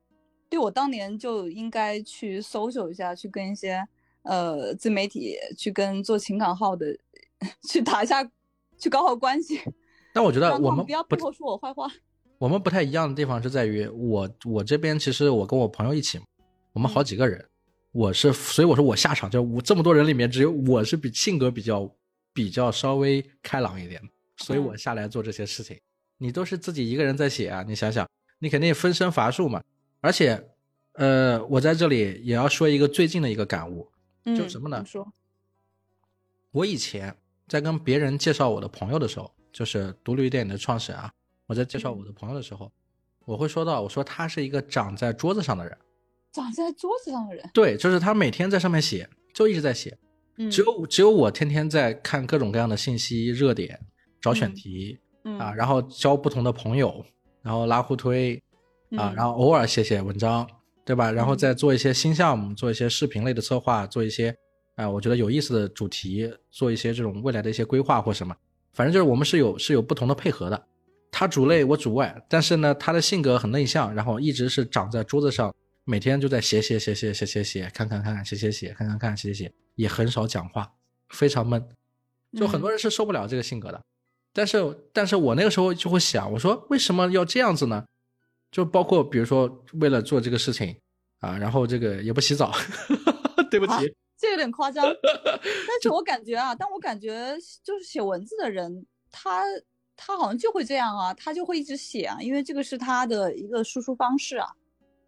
对我当年就应该去搜索一下，去跟一些呃自媒体，去跟做情感号的，去打一下，去搞好关系，但我觉得我们不不要背后说我坏话。我们不太一样的地方是在于我我这边其实我跟我朋友一起，我们好嗯几个人，我是所以我说我下场就我这么多人里面只有我是比性格比较比较稍微开朗一点，所以我嗯下来做这些事情。你都是自己一个人在写啊，你想想，你肯定分身乏术嘛。而且，呃，我在这里也要说一个最近的一个感悟，嗯，就什么呢我以前在跟别人介绍我的朋友的时候，就是独立电影的创始人啊，我在介绍我的朋友的时候，我会说到，我说他是一个长在桌子上的人，长在桌子上的人，对，就是他每天在上面写，就一直在写，嗯，只有只有我天天在看各种各样的信息热点，找选嗯题、嗯啊，然后交不同的朋友，然后拉互推啊，嗯然后偶尔写写文章，对吧？然后嗯再做一些新项目，做一些视频类的策划，做一些啊、我觉得有意思的主题，做一些这种未来的一些规划或什么。反正就是我们是有是有不同的配合的，他主内我主外，但是呢，他的性格很内向，然后一直是长在桌子上，每天就在写写写写写写写，看看看写写写，看看看写写写，也很少讲话，非常闷。就很多人是受不了这个性格的，但是但是我那个时候就会想，我说为什么要这样子呢？就包括比如说为了做这个事情啊，然后这个也不洗澡，对不啊起，这有点夸张，但是我感觉啊，但我感觉就是写文字的人，他他好像就会这样啊，他就会一直写啊，因为这个是他的一个输出方式啊，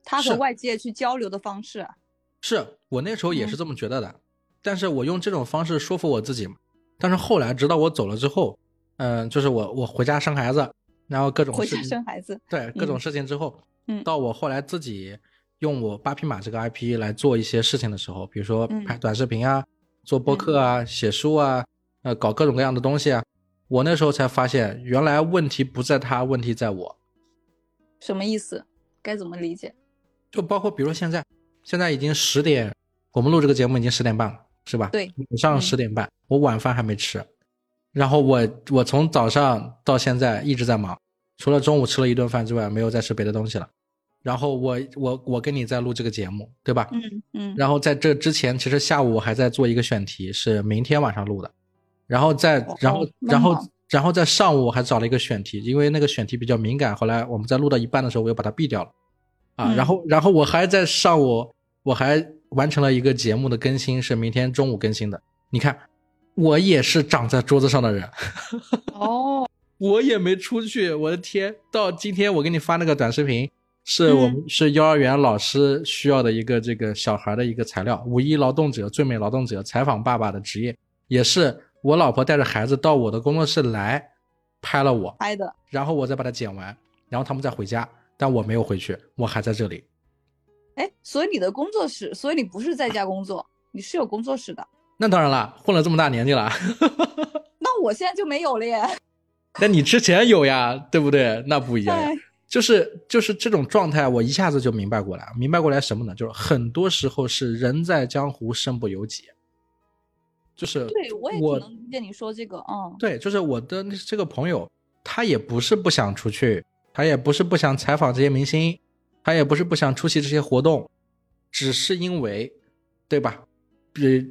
他和外界去交流的方式啊。是我那时候也是嗯这么觉得的，但是我用这种方式说服我自己嘛。但是后来直到我走了之后，嗯、就是我我回家生孩子，然后各种回家事情生孩子，对各种嗯事情之后，嗯到我后来自己用我八匹马这个 IP 来做一些事情的时候，比如说嗯拍短视频啊、做播客啊、写书啊，呃，搞各种各样的东西啊，我那时候才发现，原来问题不在他，问题在我。什么意思？该怎么理解？就包括比如说现在，现在已经十点，我们录这个节目已经十点半了，是吧？对，晚上嗯十点半，我晚饭还没吃，然后我我从早上到现在一直在忙，除了中午吃了一顿饭之外，没有再吃别的东西了。然后我我我跟你在录这个节目，对吧？嗯嗯，然后在这之前，其实下午我还在做一个选题，是明天晚上录的。然后在哦然后那然后然后在上午我还找了一个选题，因为那个选题比较敏感，后来我们在录到一半的时候，我又把它毙掉了。啊，嗯然后然后我还在上午我还完成了一个节目的更新，是明天中午更新的。你看，我也是长在桌子上的人，哦，我也没出去，我的天！到今天我给你发那个短视频，是我们、是幼儿园老师需要的一个这个小孩的一个材料，五一劳动者、最美劳动者采访爸爸的职业，也是我老婆带着孩子到我的工作室来拍了我，拍的。然后我再把它剪完，然后他们再回家，但我没有回去，我还在这里。哎，所以你的工作室，所以你不是在家工作，你是有工作室的。那当然了，混了这么大年纪了，那我现在就没有了耶。那你之前有呀，对不对？那不一样呀。哎，就是就是这种状态，我一下子就明白过来，明白过来什么呢？就是很多时候是人在江湖身不由己，就是对我也只能理解你说这个，嗯，对，就是我的这个朋友，他也不是不想出去，他也不是不想采访这些明星，他也不是不想出席这些活动，只是因为，对吧？必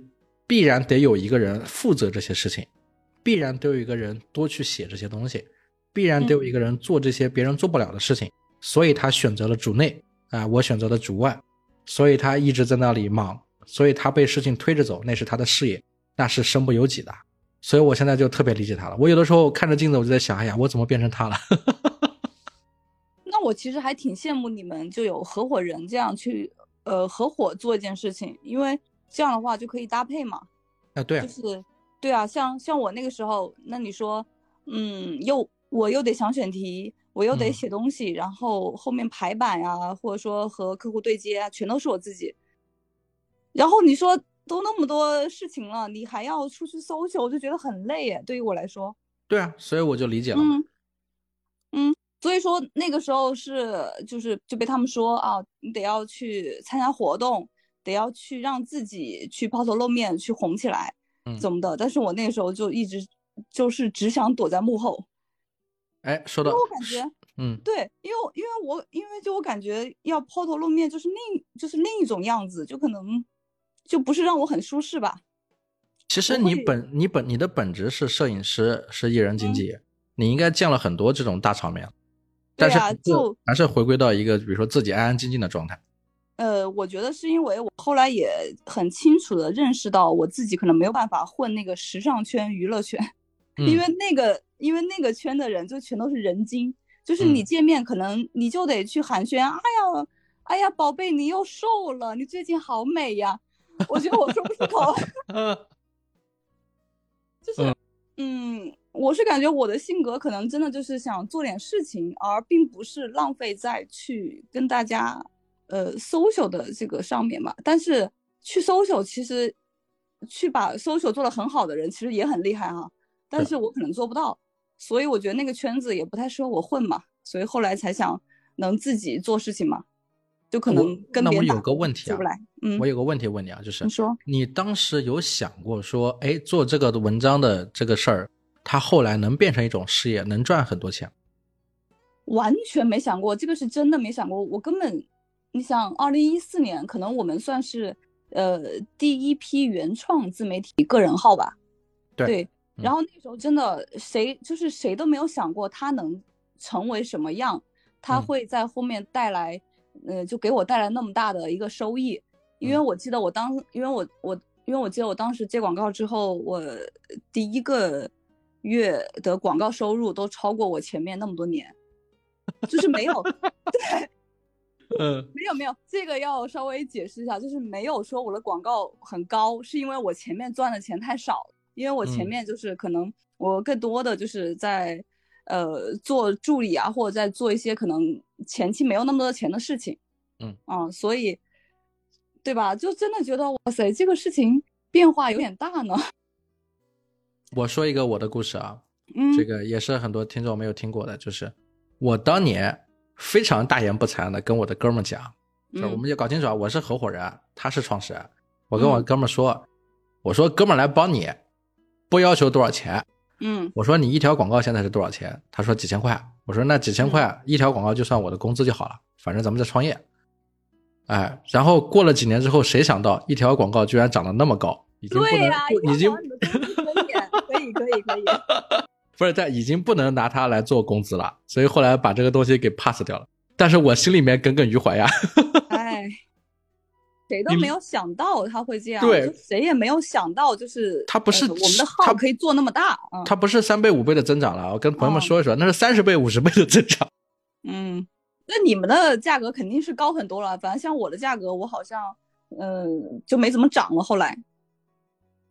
必然得有一个人负责这些事情，必然得有一个人多去写这些东西，必然得有一个人做这些别人做不了的事情，所以他选择了主内啊、我选择了主外，所以他一直在那里忙，所以他被事情推着走，那是他的事业，那是身不由己的。所以我现在就特别理解他了。我有的时候看着镜子，我就在想，哎呀，我怎么变成他了？那我其实还挺羡慕你们就有合伙人这样去呃合伙做一件事情，因为这样的话就可以搭配嘛。啊，对啊就，是对啊，像像我那个时候，那你说，嗯，又我又得想选题，我又得嗯写东西，然后后面排版呀、或者说和客户对接啊，全都是我自己。然后你说都那么多事情了，你还要出去搜去，我就觉得很累耶。对于我来说，对啊，所以我就理解了。嗯嗯，所以说那个时候是就是就被他们说啊，你得要去参加活动，得要去让自己去抛头露面，去红起来，嗯怎么的？但是我那个时候就一直就是只想躲在幕后，哎，说到因为我感觉嗯，对，因为因为我因为就我感觉要抛头露面就是另就是另一种样子，就可能就不是让我很舒适吧。其实你本你本你的本职是摄影师，是艺人经嗯纪，你应该见了很多这种大场面，对但是啊就还是回归到一个比如说自己安安静静的状态。呃，我觉得是因为我后来也很清楚的认识到我自己可能没有办法混那个时尚圈、娱乐圈，因嗯为那个因为那个圈的人就全都是人精，就是嗯你见面可能你就得去寒暄，哎呀，哎呀，宝贝，你又瘦了，你最近好美呀。我觉得我说不出口，就是嗯，我是感觉我的性格可能真的就是想做点事情，而并不是浪费在去跟大家呃 social 的这个上面嘛。但是去 social 其实去把 social 做得很好的人其实也很厉害哈、但是我可能做不到，所以我觉得那个圈子也不太适合我混嘛，所以后来才想能自己做事情嘛，就可能跟那我有别人打工个问题啊。嗯我，有个问题问你啊，就是你说你当时有想过说，哎，做这个文章的这个事儿，它后来能变成一种事业，能赚很多钱？完全没想过，这个是真的没想过。我根本，你想，二零一四年可能我们算是呃第一批原创自媒体个人号吧。对嗯然后那时候真的谁就是谁都没有想过他能成为什么样，他嗯会在后面带来，呃，就给我带来那么大的一个收益。因为嗯我记得我当，因为我我因为我记得我当时接广告之后，我第一个月的广告收入都超过我前面那么多年。就是没有，对，嗯没有没有，这个要稍微解释一下，就是没有说我的广告很高，是因为我前面赚的钱太少，因为我前嗯面就是可能我更多的就是在呃做助理啊，或者在做一些可能前期没有那么多钱的事情，嗯啊，所以对吧？就真的觉得哇塞，这个事情变化有点大呢，我说一个我的故事啊，嗯，这个也是很多听众没有听过的，就是我当年非常大言不惭的跟我的哥们讲，就是我嗯们就搞清楚啊，我是合伙人，他是创始人。我跟我嗯哥们儿说，我说哥们来帮你，不要求多少钱。嗯我说你一条广告现在是多少钱？他说几千块。我说那几千块一条广告就算我的工资就好了，反正咱们在创业。哎，然后过了几年之后，谁想到一条广告居然涨得那么高，已经不能已经可以可以可以，不是，但已经不能拿它来做工资了，所以后来把这个东西给 pass 掉了。但是我心里面耿耿于怀呀。哎，谁都没有想到他会这样，对谁也没有想到，就是他不是呃我们的号可以做那么大，嗯它不是三倍五倍的增长了，我跟朋友们哦说一说，那是三十倍五十倍的增长。嗯，那你们的价格肯定是高很多了，反正像我的价格，我好像嗯、就没怎么涨了，后来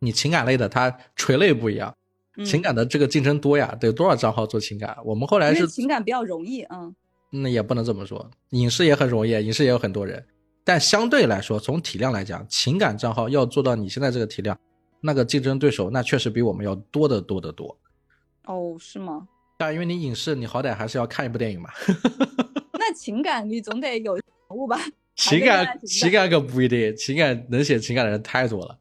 你情感类的，它垂类不一样，嗯情感的这个竞争多呀，得多少账号做情感？我们后来是情感比较容易，嗯那也不能这么说，影视也很容易，影视也有很多人，但相对来说，从体量来讲，情感账号要做到你现在这个体量，那个竞争对手那确实比我们要多得多得多。哦是吗？但因为你影视，你好歹还是要看一部电影嘛，那情感你总得有人物吧？情感情感可不一定，情感能写情感的人太多了，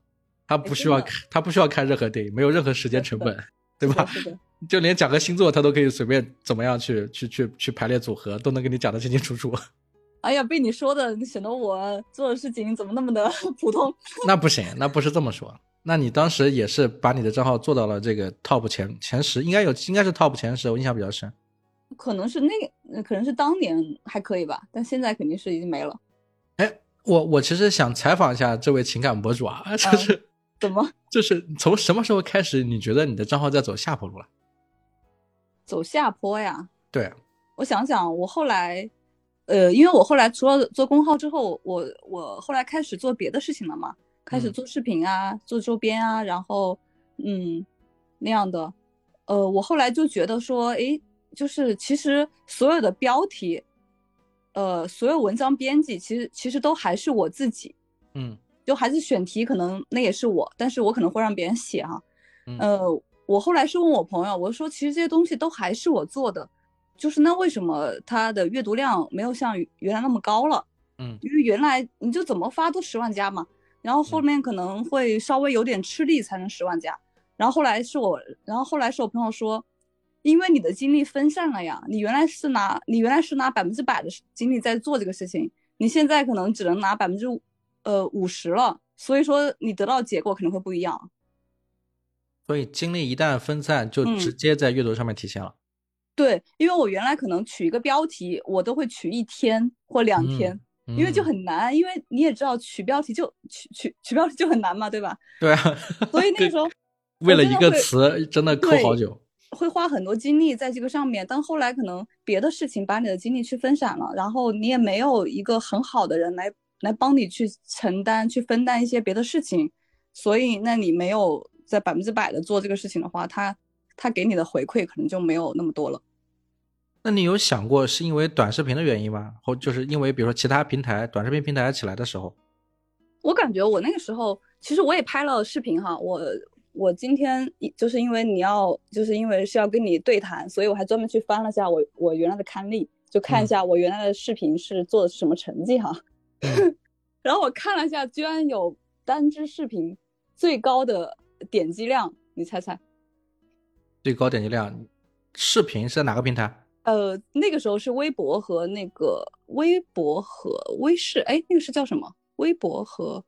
他不需要他不需要看任何电影，没有任何时间成 本，对吧？就连讲个星座，他都可以随便怎么样去去去去排列组合，都能给你讲得清清楚楚。哎呀，被你说的显得我做的事情怎么那么的普通？那不行，那不是这么说。那你当时也是把你的账号做到了这个 top 前前十，应该有应该是 top 前十，我印象比较深。可能是那可能是当年还可以吧，但现在肯定是已经没了。哎，我我其实想采访一下这位情感博主啊，就是、怎么？就是从什么时候开始，你觉得你的账号在走下坡路了？走下坡呀？对，我想想，我后来，呃，因为我后来除了做公号之后，我我后来开始做别的事情了嘛，开始嗯。做视频啊，做周边啊，然后嗯那样的，呃，我后来就觉得说，诶，就是其实所有的标题，呃，所有文章编辑，其实其实都还是我自己，嗯就还是选题，可能那也是我，但是我可能会让别人写哈。嗯呃，我后来是问我朋友，我说其实这些东西都还是我做的，就是那为什么他的阅读量没有像原来那么高了？嗯因为原来你就怎么发都十万加嘛，然后后面可能会稍微有点吃力才能十万加，然后后来是我，然后后来是我朋友说，因为你的精力分散了呀，你原来是拿你原来是拿百分之百的精力在做这个事情，你现在可能只能拿百分之呃五十了，所以说你得到的结果可能会不一样。所以精力一旦分散，就嗯直接在阅读上面体现了。对，因为我原来可能取一个标题，我都会取一天或两天，嗯因为就很难，因为你也知道取标题就取取取标题就很难嘛，对吧？对啊，所以那个时候为了一个词真的扣好久。会花很多精力在这个上面，但后来可能别的事情把你的精力去分散了，然后你也没有一个很好的人来来帮你去承担、去分担一些别的事情，所以那你没有在百分之百的做这个事情的话，他他给你的回馈可能就没有那么多了。那你有想过是因为短视频的原因吗？或就是因为比如说其他平台短视频平台起来的时候，我感觉我那个时候，其实我也拍了视频哈，我我今天就是因为你要，就是因为是要跟你对谈，所以我还专门去翻了下我我原来的刊例，就看一嗯下我原来的视频是做的是什么成绩哈。嗯 然后我看了一下，居然有单支视频最高的点击量，你猜猜？最高点击量，视频是在哪个平台？呃，那个时候是微博和那个微博和微视，哎，那个是叫什么？微博和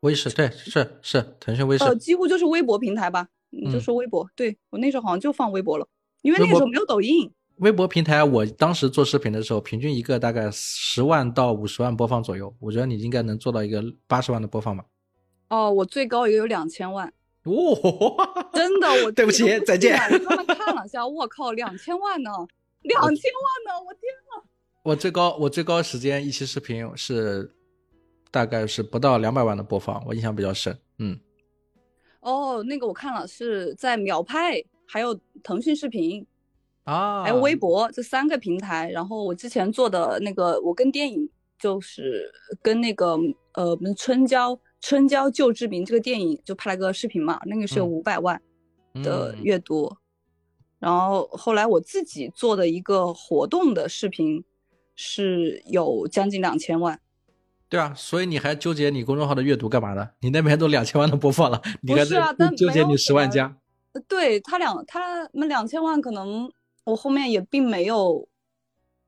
微视，对，是是腾讯微视。呃，几乎就是微博平台吧，你就嗯说微博。对我那时候好像就放微博了，因为那个时候没有抖音。微博平台，我当时做视频的时候，平均一个大概十万到五十万播放左右。我觉得你应该能做到一个八十万的播放吧。哦，我最高也有两千万，哦，真的，我 对不起再见我专门看了一下，我靠，两千万呢，两千万呢，我天呐！我最高我最高时间一期视频是大概是不到两百万的播放，我印象比较深。嗯，哦，那个我看了，是在秒拍，还有腾讯视频，啊，还有微博这三个平台。然后我之前做的那个，我跟电影就是跟那个呃，我们春娇春娇救志明这个电影就拍了个视频嘛，那个是有嗯五百万的嗯阅读。然后后来我自己做的一个活动的视频是有将近两千万。对啊，所以你还纠结你公众号的阅读干嘛呢？你那边都两千万的播放了，你不还是啊但纠结你十万加？呃对他两他们两千万，可能我后面也并没有，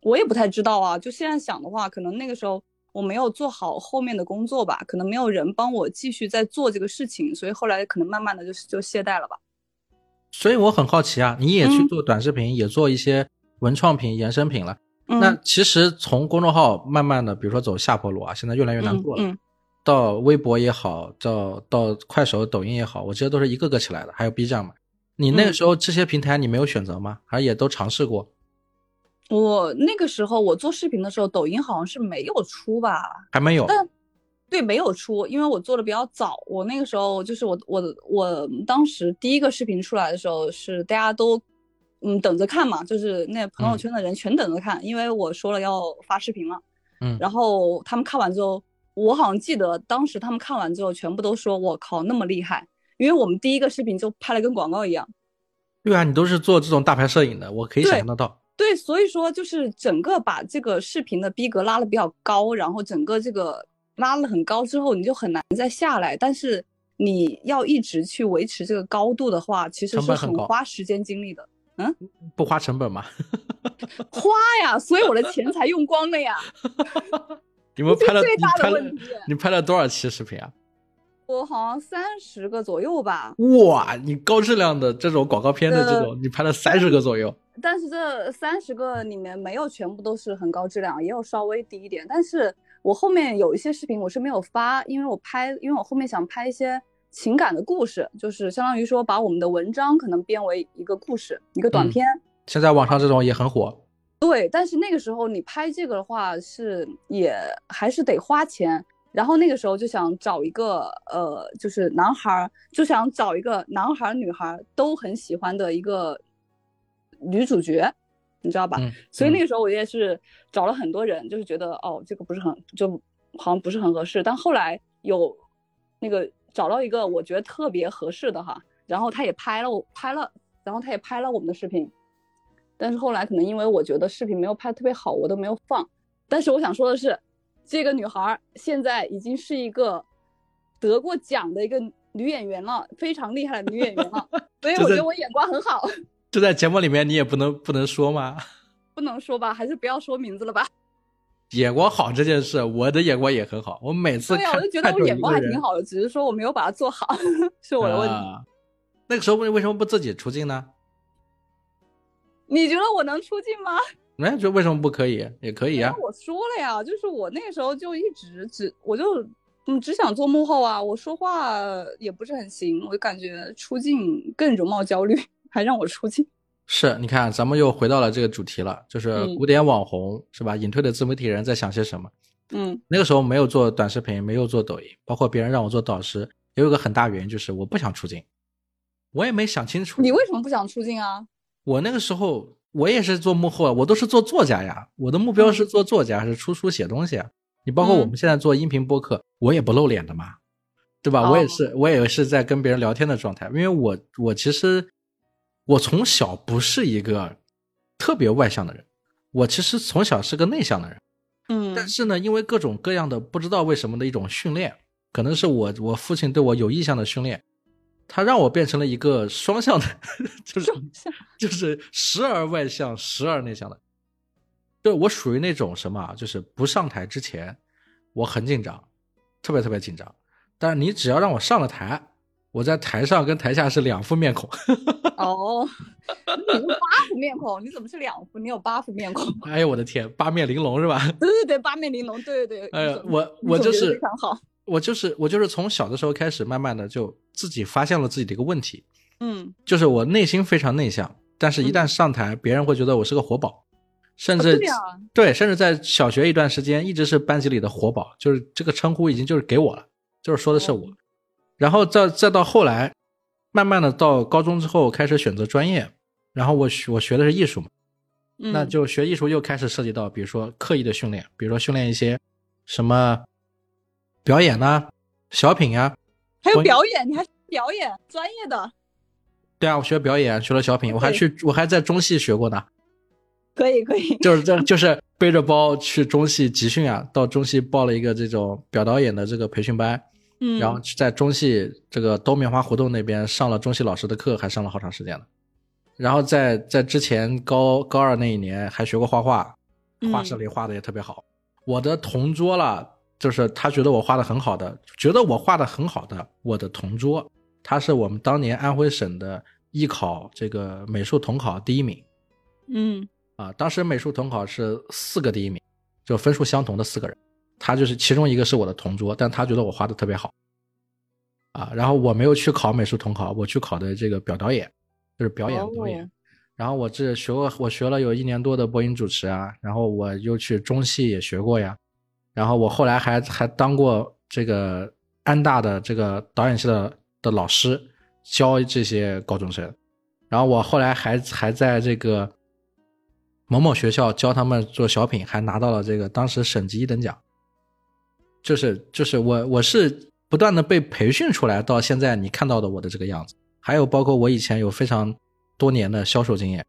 我也不太知道啊。就现在想的话，可能那个时候我没有做好后面的工作吧，可能没有人帮我继续在做这个事情，所以后来可能慢慢的就就懈怠了吧。所以我很好奇啊，你也去嗯做短视频，也做一些文创品、衍生品了。嗯，那其实从公众号慢慢的，比如说走下坡路啊，现在越来越难做了。嗯嗯到微博也好，到到快手、抖音也好，我觉得都是一个个起来的，还有 B 站嘛。你那个嗯时候这些平台你没有选择吗？还是也都尝试过？我那个时候我做视频的时候，抖音好像是没有出吧？还没有？但对，没有出，因为我做的比较早。我那个时候就是我我我当时第一个视频出来的时候，是大家都嗯等着看嘛，就是那朋友嗯圈的人全等着看，因为我说了要发视频了。嗯然后他们看完之后，我好像记得当时他们看完之后，全部都说我靠那么厉害，因为我们第一个视频就拍了跟广告一样。对啊，你都是做这种大牌摄影的，我可以想象得到。对，所以说就是整个把这个视频的逼格拉的比较高，然后整个这个拉了很高之后，你就很难再下来。但是你要一直去维持这个高度的话，其实是很花时间精力的，嗯不花成本吗？花呀，所以我的钱才用光了呀。你们拍了你拍了大的问题。你拍了多少期视频啊？我好像三十个左右吧，哇，你高质量的这种广告片的这种，你拍了三十个左右。但是这三十个里面没有全部都是很高质量，也有稍微低一点。但是我后面有一些视频我是没有发，因为我拍，因为我后面想拍一些情感的故事，就是相当于说把我们的文章可能编为一个故事，一个短嗯片。现在网上这种也很火。对，但是那个时候你拍这个的话是也还是得花钱。然后那个时候就想找一个呃，就是男孩儿，就想找一个男孩儿女孩儿都很喜欢的一个女主角，你知道吧？嗯所以那个时候我也是找了很多人，就是觉得哦，这个不是很就好像不是很合适。但后来有那个找到一个我觉得特别合适的哈，然后他也拍了我拍了，然后他也拍了我们的视频。但是后来可能因为我觉得视频没有拍得特别好，我都没有放。但是我想说的是，这个女孩儿现在已经是一个得过奖的一个女演员了，非常厉害的女演员了。所以我觉得我眼光很好，就在节目里面你也不能不能说吗？不能说吧，还是不要说名字了吧。眼光好这件事，我的眼光也很好。我每次对呀、看，我就觉得我眼光还挺好的，只是说我没有把它做好，是我的问题。啊那个时候为为什么不自己出镜呢？你觉得我能出镜吗？哎，就为什么不可以？也可以啊。我说了呀，就是我那个时候就一直只我就嗯只想做幕后啊，我说话也不是很行，我就感觉出镜更容貌焦虑，还让我出镜。是，你看，咱们又回到了这个主题了，就是嗯古典网红、是吧？隐退的自媒体人在想些什么？嗯那个时候没有做短视频，没有做抖音，包括别人让我做导师，也有个很大原因就是我不想出镜，我也没想清楚。你为什么不想出镜啊？我那个时候我也是做幕后啊，我都是做作家呀，我的目标是做作家，是出书写东西啊。你包括我们现在做音频播客，我也不露脸的嘛，对吧？哦我也是，我也是在跟别人聊天的状态，因为我我其实我从小不是一个特别外向的人，我其实从小是个内向的人。嗯但是呢，因为各种各样的不知道为什么的一种训练，可能是我我父亲对我有意向的训练，他让我变成了一个双向的，就是就是时而外向，时而内向的。对我属于那种什么啊，就是不上台之前我很紧张，特别特别紧张，但是你只要让我上了台，我在台上跟台下是两副面孔。哦，你是八副面孔，你怎么是两副？你有八副面孔？哎呦我的天，八面玲珑是吧？对对对，八面玲珑，对对对。哎呀你，总我我就是非常好。我就是我就是从小的时候开始，慢慢的就自己发现了自己的一个问题，嗯，就是我内心非常内向，但是一旦上台，别人会觉得我是个活宝，甚至、哦对甚至在小学一段时间一直是班级里的活宝，就是这个称呼已经就是给我了，就是说的是我。哦。然后再再到后来，慢慢的到高中之后开始选择专业，然后我学我学的是艺术嘛，嗯。那就学艺术又开始涉及到，比如说刻意的训练，比如说训练一些什么表演呐、小品呀、还有表演，你还表演专业的，对啊，我学表演，学了小品，我还去，我还在中戏学过呢，可以可以。就是这就是背着包去中戏集训啊，到中戏报了一个这种表导演的这个培训班，嗯，然后在中戏这个东棉花胡同那边上了中戏老师的课，还上了好长时间呢。然后在在之前高高二那一年还学过画画，画室里画的也特别好。我的同桌了，就是他觉得我画的很好的，觉得我画的很好的我的同桌，他是我们当年安徽省的艺考这个美术统考第一名嗯啊。当时美术统考是四个第一名，就分数相同的四个人，他就是其中一个是我的同桌，但他觉得我画的特别好啊。然后我没有去考美术统考，我去考的这个表导演，就是表演导演。哦然后我这学过，我学了有一年多的播音主持啊，然后我又去中戏也学过呀，然后我后来还还当过这个安大的这个导演系的的老师，教这些高中生，然后我后来还还在这个某某学校教他们做小品，还拿到了这个当时省级一等奖，就是就是我我是不断的被培训出来，到现在你看到的我的这个样子，还有包括我以前有非常多年的销售经验，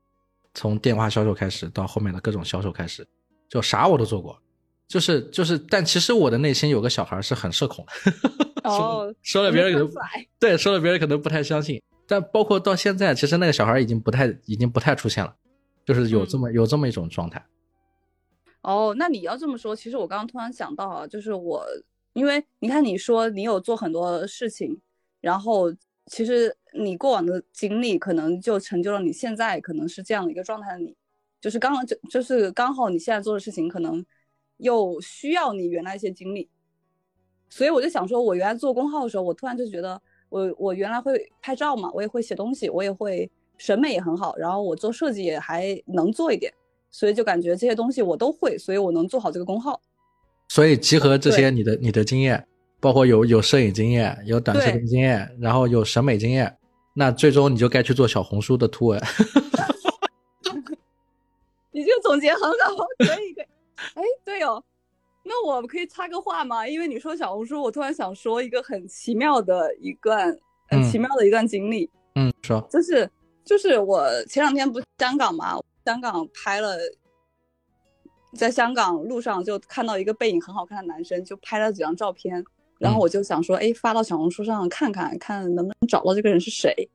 从电话销售开始到后面的各种销售开始，就啥我都做过，就是就是，但其实我的内心有个小孩是很社恐的，哦，说了别人可能对说了别人可能不太相信，但包括到现在，其实那个小孩已经不太已经不太出现了，就是有这么、有这么一种状态。哦，那你要这么说，其实我刚刚突然想到啊，就是我，因为你看你说你有做很多事情，然后其实你过往的经历可能就成就了你现在可能是这样的一个状态的你，就是刚刚就就是刚好你现在做的事情可能又需要你原来一些经历，所以我就想说，我原来做公号的时候，我突然就觉得我我原来会拍照嘛，我也会写东西，我也会审美也很好，然后我做设计也还能做一点。所以就感觉这些东西我都会，所以我能做好这个工号。所以集合这些你的你的经验，包括有有摄影经验，有短视频经验，然后有审美经验，那最终你就该去做小红书的图文。你这个总结很好，可以可以。哎，对哦，那我可以插个话吗？因为你说小红书，我突然想说一个很奇妙的一段，很嗯奇妙的一段经历，嗯，说，就是就是我前两天不是香港嘛，香港拍了，在香港路上就看到一个背影很好看的男生，就拍了几张照片，然后嗯我就想说，哎，发到小红书上看看，看能不能找到这个人是谁。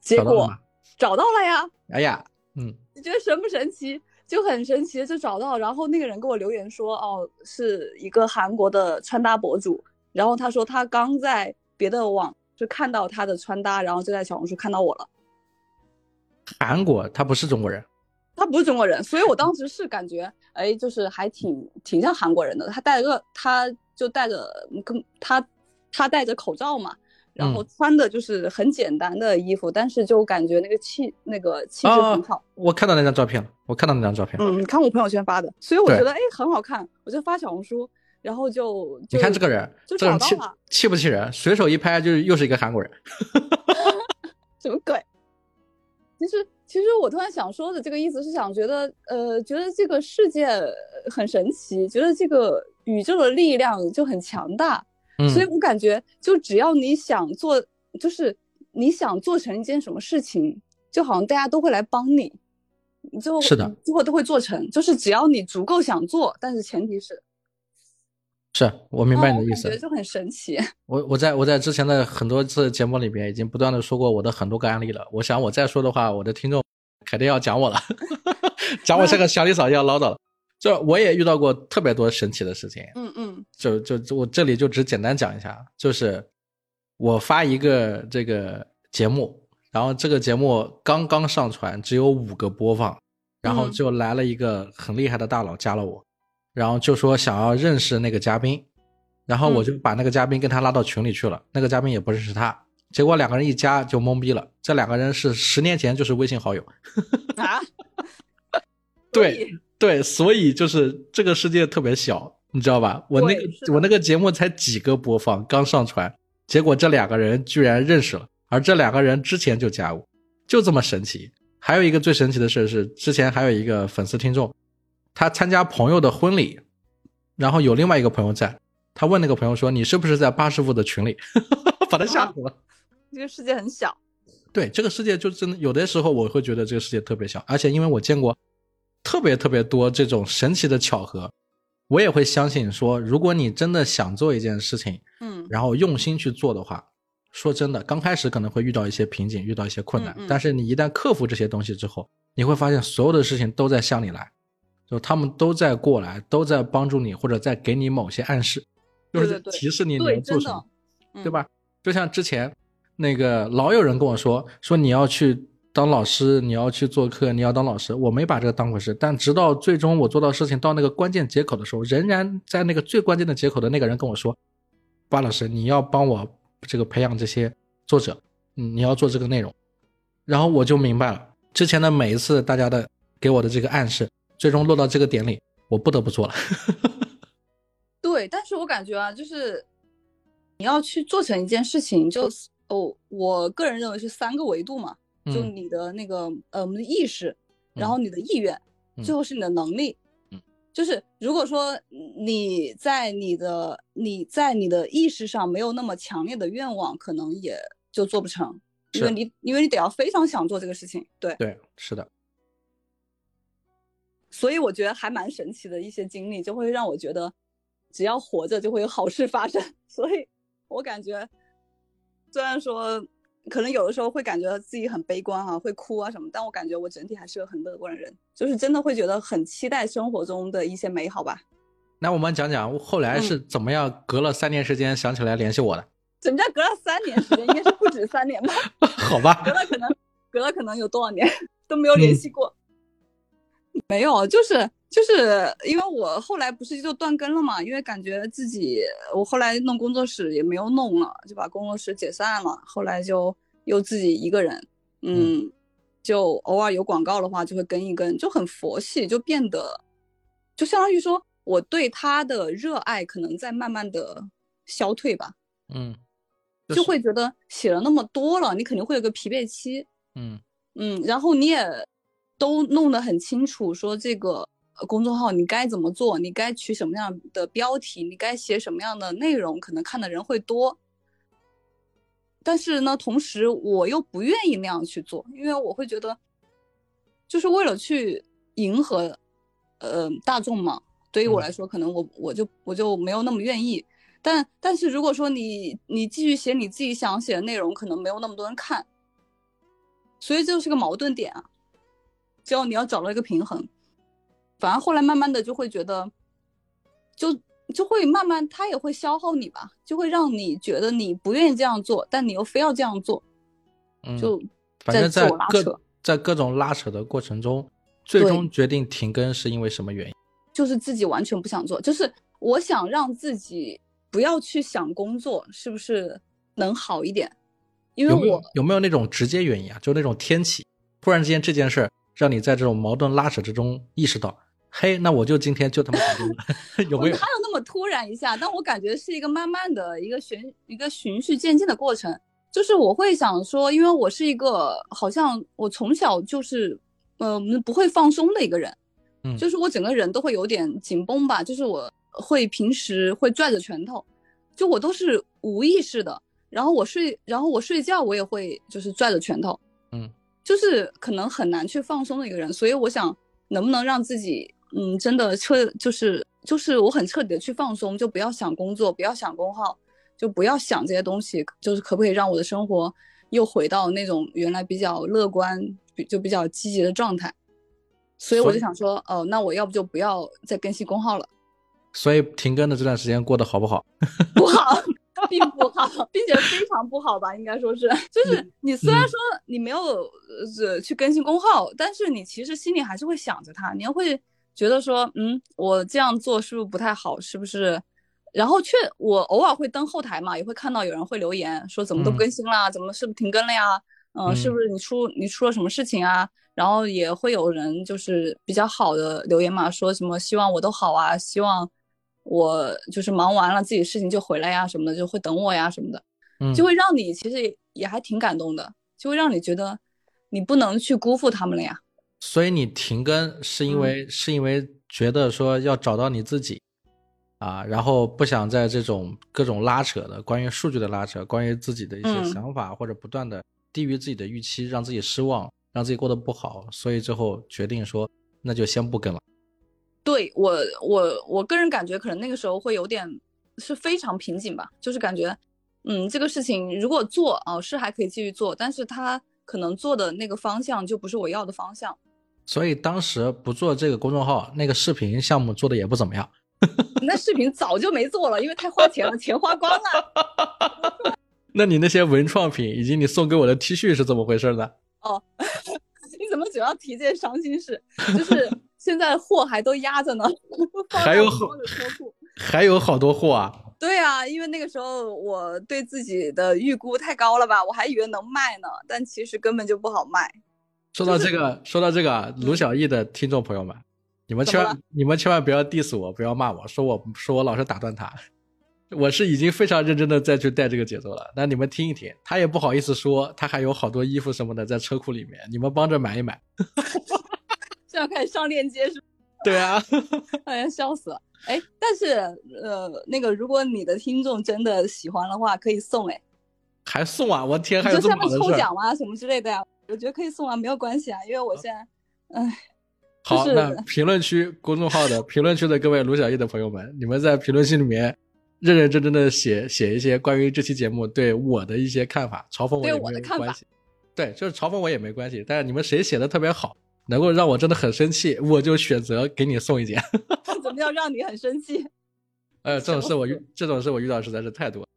结果？找到了呀，哎呀，嗯你觉得神不神奇？就很神奇的就找到，然后那个人给我留言说，哦，是一个韩国的穿搭博主，然后他说他刚在别的网就看到他的穿搭，然后就在小红书看到我了。韩国他不是中国人，他不是中国人，所以我当 时是感觉，哎，就是还挺挺像韩国人的。他戴着个，他就戴着跟他他戴着口罩嘛，然后穿的就是很简单的衣服，但是就感觉那个气那个气质很好。我看到那张照片了，我看到那张照片。嗯，看我朋友圈发的，所以我觉得哎很好看，我就发小红书，然后就就你看这个人，就这人气找到了气不气人？随手一拍就又是一个韩国人。什么鬼？其实，其实我突然想说的这个意思是想觉得，呃，觉得这个世界很神奇，觉得这个宇宙的力量就很强大，嗯，所以我感觉，就只要你想做，就是你想做成一件什么事情，就好像大家都会来帮你，你就是的，最后都会做成，就是只要你足够想做，但是前提是，是我明白你的意思哦我觉得。就很神奇。我我在我在之前的很多次节目里边已经不断的说过我的很多个案例了。我想我再说的话，我的听众肯定要讲我了，讲我像个小李嫂一样唠叨了。这我也遇到过特别多神奇的事情，嗯嗯。就就就我这里就只简单讲一下，就是我发一个这个节目，然后这个节目刚刚上传，只有五个播放，然后嗯。就来了一个很厉害的大佬加了我，然后就说想要认识那个嘉宾，然后我就把那个嘉宾跟他拉到群里去了，那个嘉宾也不认识他，结果两个人一加就懵逼了，这两个人是十年前就是微信好友，啊，对对，所以就是这个世界特别小，你知道吧？我那个我那个节目才几个播放，刚上传，结果这两个人居然认识了，而这两个人之前就加我，就这么神奇。还有一个最神奇的事是，之前还有一个粉丝听众，他参加朋友的婚礼，然后有另外一个朋友在，他问那个朋友说：“你是不是在八师傅的群里？” 把他吓死了。这个世界很小。对，这个世界就真的有的时候我会觉得这个世界特别小，而且因为我见过特别特别多这种神奇的巧合，我也会相信说，如果你真的想做一件事情，嗯。然后用心去做的话，说真的，刚开始可能会遇到一些瓶颈，遇到一些困难，嗯嗯。但是你一旦克服这些东西之后，你会发现所有的事情都在向你来，就他们都在过来，都在帮助你，或者在给你某些暗示，就是对对对。提示你你对，真要做什么对？吧？就像之前那个老有人跟我说，说你要去当老师，你要去做课，你要当老师，我没把这个当回事。但直到最终我做到事情到那个关键节口的时候，仍然在那个最关键的节口的那个人跟我说，巴老师，你要帮我这个培养这些作者，嗯，你要做这个内容。然后我就明白了，之前的每一次大家的给我的这个暗示，最终落到这个点里，我不得不做了。对，但是我感觉啊，就是你要去做成一件事情，就哦，我个人认为是三个维度嘛，就嗯。你的那个呃，我们的意识，然后你的意愿，嗯。最后是你的能力。嗯，就是如果说你在你的你在你的意识上没有那么强烈的愿望，可能也就做不成，因为你因为你得要非常想做这个事情。对，对，是的，所以我觉得还蛮神奇的一些经历，就会让我觉得，只要活着就会有好事发生。所以我感觉，虽然说可能有的时候会感觉自己很悲观啊，会哭啊什么，但我感觉我整体还是个很乐观的人，就是真的会觉得很期待生活中的一些美好吧。那我们讲讲后来是怎么样隔了三年时间想起来联系我的，怎么叫隔了三年时间？应该是不止三年吧？好吧隔？了可能隔了可能有多少年都没有联系过。没有，就是就是因为我后来不是就断更了嘛，因为感觉自己我后来弄工作室也没有弄了，就把工作室解散了，后来就又自己一个人，嗯，就偶尔有广告的话就会跟一跟，就很佛系，就变得就相当于说我对他的热爱可能在慢慢的消退吧，嗯，就是会觉得写了那么多了，你肯定会有个疲惫期，嗯。嗯，然后你也都弄得很清楚，说这个呃公众号你该怎么做，你该取什么样的标题，你该写什么样的内容，可能看的人会多。但是呢，同时我又不愿意那样去做，因为我会觉得，就是为了去迎合，呃，大众嘛。对于我来说，可能我我就我就没有那么愿意。但但是如果说你你继续写你自己想写的内容，可能没有那么多人看。所以这就是个矛盾点啊，只要你要找到一个平衡，反而后来慢慢的就会觉得，就就会慢慢他也会消耗你吧，就会让你觉得你不愿意这样做，但你又非要这样做，嗯，就反正在在自我拉扯各在各种拉扯的过程中，最终决定停更是因为什么原因？就是自己完全不想做，就是我想让自己不要去想工作是不是能好一点，因为我有没有那种直接原因啊？就那种天气，突然之间这件事儿让你在这种矛盾拉扯之中意识到，嘿，那我就今天就他妈停更了，有没有我哪？有那么突然一下？但我感觉是一个慢慢的一个循一个循序渐进的过程。就是我会想说，因为我是一个好像我从小就是，呃，不会放松的一个人，嗯就是我整个人都会有点紧绷吧，就是我会平时会攥着拳头，就我都是无意识的。然后我睡，然后我睡觉我也会就是拽着拳头，嗯，就是可能很难去放松的一个人。所以我想，能不能让自己，嗯，真的彻就是就是我很彻底的去放松，就不要想工作，不要想工号，就不要想这些东西，就是可不可以让我的生活又回到那种原来比较乐观、比就比较积极的状态。所以我就想说，哦，那我要不就不要再更新工号了，所以停更的这段时间过得好不好？不好，并不好，并且非常不好吧，应该说是，就是你虽然说你没有呃去更新公号，但是你其实心里还是会想着他，你会觉得说，嗯，我这样做是不是不太好，是不是？然后却我偶尔会登后台嘛，也会看到有人会留言说怎么都不嗯更新啦，怎么是不是停更了呀？嗯、嗯是不是你出你出了什么事情啊？然后也会有人就是比较好的留言嘛，说什么希望我都好啊，希望我就是忙完了自己事情就回来呀什么的，就会等我呀什么的，嗯，就会让你其实也也还挺感动的，就会让你觉得你不能去辜负他们了呀。所以你停更是因为、嗯是因为觉得说要找到你自己啊，然后不想在这种各种拉扯的关于数据的拉扯，关于自己的一些嗯想法、或者不断的低于自己的预期，让自己失望，让自己过得不好，所以最后决定说那就先不更了。对我我我个人感觉，可能那个时候会有点是非常瓶颈吧，就是感觉，嗯，这个事情如果做啊、是还可以继续做，但是他可能做的那个方向就不是我要的方向。所以当时不做这个公众号，那个视频项目做的也不怎么样。那视频早就没做了，因为太花钱了，钱花光了。那你那些文创品以及你送给我的 T 恤是怎么回事呢？哦 你怎么总要提这些伤心事？就是现在货还都压着呢，还有好在我的。还有好多货啊！对啊，因为那个时候我对自己的预估太高了吧，我还以为能卖呢，但其实根本就不好卖。说到这个，说到这个啊，卢小艺的听众朋友们，你们千万你们千万不要 diss 我，不要骂我，说我说我老是打断他。我是已经非常认真的再去带这个节奏了，那你们听一听，他也不好意思说，他还有好多衣服什么的在车库里面，你们帮着买一买。这样开始上链接是吧？对啊，哎呀，笑死了！哎，但是呃，那个如果你的听众真的喜欢的话，可以送哎，还送啊！我天，还有这么好的事儿。奖吗什么之类的呀，我觉得可以送啊，没有关系啊，因为我现在，哎，好，那评论区公众号的评论区的各位卢小艺的朋友们，你们在评论区里面认认真真的写写一些关于这期节目对我的一些看法，嘲讽我对也没有关系。对，就是嘲讽我也没关系，但是你们谁写的特别好，能够让我真的很生气，我就选择给你送一件。怎么样让你很生气？呃，这种事我遇 这种事我遇到实在是太多了。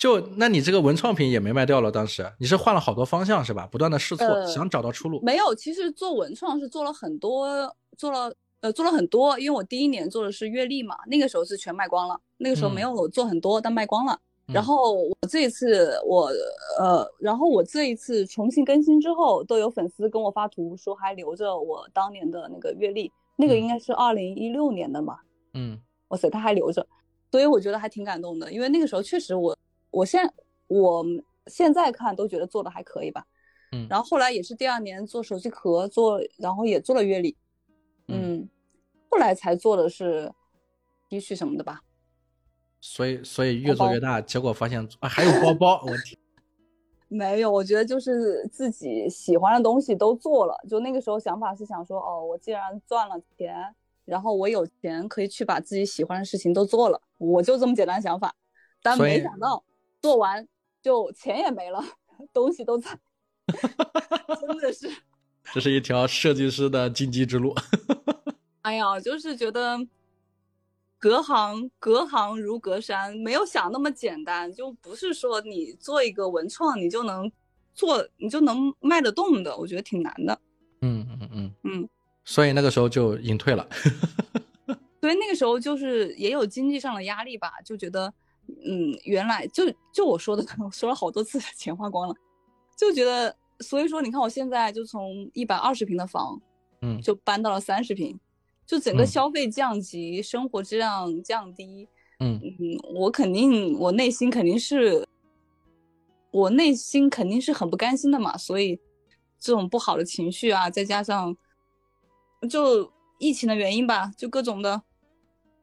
就那你这个文创品也没卖掉了，当时你是换了好多方向是吧？不断的试错，呃想找到出路。没有，其实做文创是做了很多，做了呃做了很多，因为我第一年做的是月历嘛，那个时候是全卖光了，那个时候没嗯有做很多，但卖光了。然嗯后我这一次我呃，然后我这一次重新更新之后，都有粉丝跟我发图说还留着我当年的那个月历，那个嗯应该是二零一六年的嘛。嗯哇塞，他还留着，所以我觉得还挺感动的，因为那个时候确实我，我现我现在看都觉得做的还可以吧，嗯然后后来也是第二年做手机壳，做然后也做了乐理，嗯嗯，后来才做的是 T 恤什么的吧。所以所以越做越大，结果发现啊还有包包，我天，没有，我觉得就是自己喜欢的东西都做了。就那个时候想法是想说，哦，我既然赚了钱，然后我有钱可以去把自己喜欢的事情都做了，我就这么简单想法。但没想到做完就钱也没了，东西都在，真的是，这是一条设计师的荆棘之路。哎呀，就是觉得隔行隔行如隔山，没有想那么简单，就不是说你做一个文创你就能做，你就能卖得动的，我觉得挺难的。嗯嗯嗯嗯，所以那个时候就隐退了。所以那个时候就是也有经济上的压力吧，就觉得，嗯，原来就就我说的，我 说了好多次，钱花光了，就觉得，所以说你看我现在就从一百二十平的房，嗯就搬到了三十平，就整个嗯消费降级，生活质量降低，嗯。嗯，我肯定，我内心肯定是，我内心肯定是很不甘心的嘛，所以这种不好的情绪啊，再加上就疫情的原因吧，就各种的，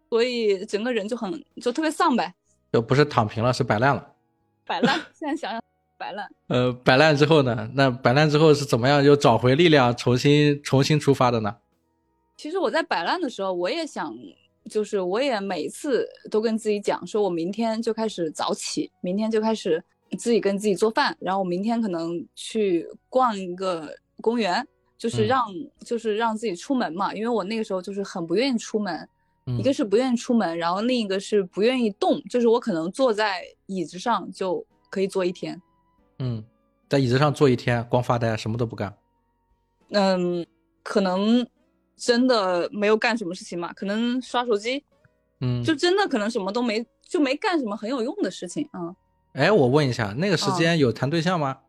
所以整个人就很就特别丧呗，就不是躺平了，是摆烂了。摆烂。现在想想，摆烂。呃，摆烂之后呢？那摆烂之后是怎么样又找回力量，重新重新出发的呢？其实我在摆烂的时候，我也想，就是我也每次都跟自己讲，说我明天就开始早起，明天就开始自己跟自己做饭，然后我明天可能去逛一个公园，就是嗯让、就是让自己出门嘛，因为我那个时候就是很不愿意出门，嗯一个是不愿意出门，然后另一个是不愿意动，就是我可能坐在椅子上就可以坐一天，嗯，在椅子上坐一天，光发呆，什么都不干。嗯，可能真的没有干什么事情嘛，可能刷手机，嗯，就真的可能什么都没，就没干什么很有用的事情，嗯，哎，我问一下，那个时嗯间有谈对象吗？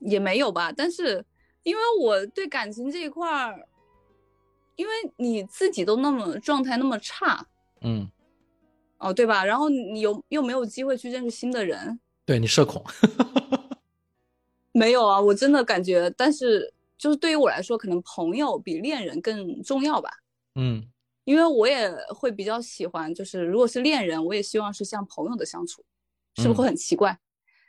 也没有吧。但是因为我对感情这一块儿，因为你自己都那么状态那么差，嗯，哦，对吧？然后你又又没有机会去认识新的人，对你社恐。没有啊，我真的感觉，但是就是对于我来说，可能朋友比恋人更重要吧。嗯因为我也会比较喜欢，就是如果是恋人，我也希望是像朋友的相处，是不是会嗯很奇怪？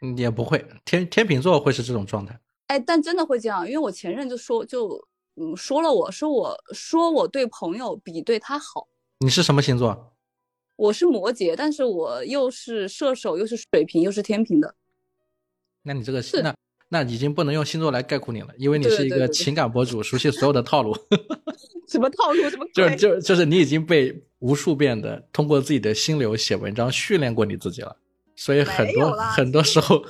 嗯也不会，天天秤座会是这种状态。哎，但真的会这样，因为我前任就说就嗯说了我，说我说我对朋友比对他好。你是什么星座？我是摩羯，但是我又是射手，又是水瓶，又是天平的。那你这个是那那已经不能用星座来概括你了，因为你是一个情感博主，熟悉所有的套路。什么套路？什么就就就是你已经被无数遍的通过自己的心流写文章训练过你自己了，所以很多很多时候，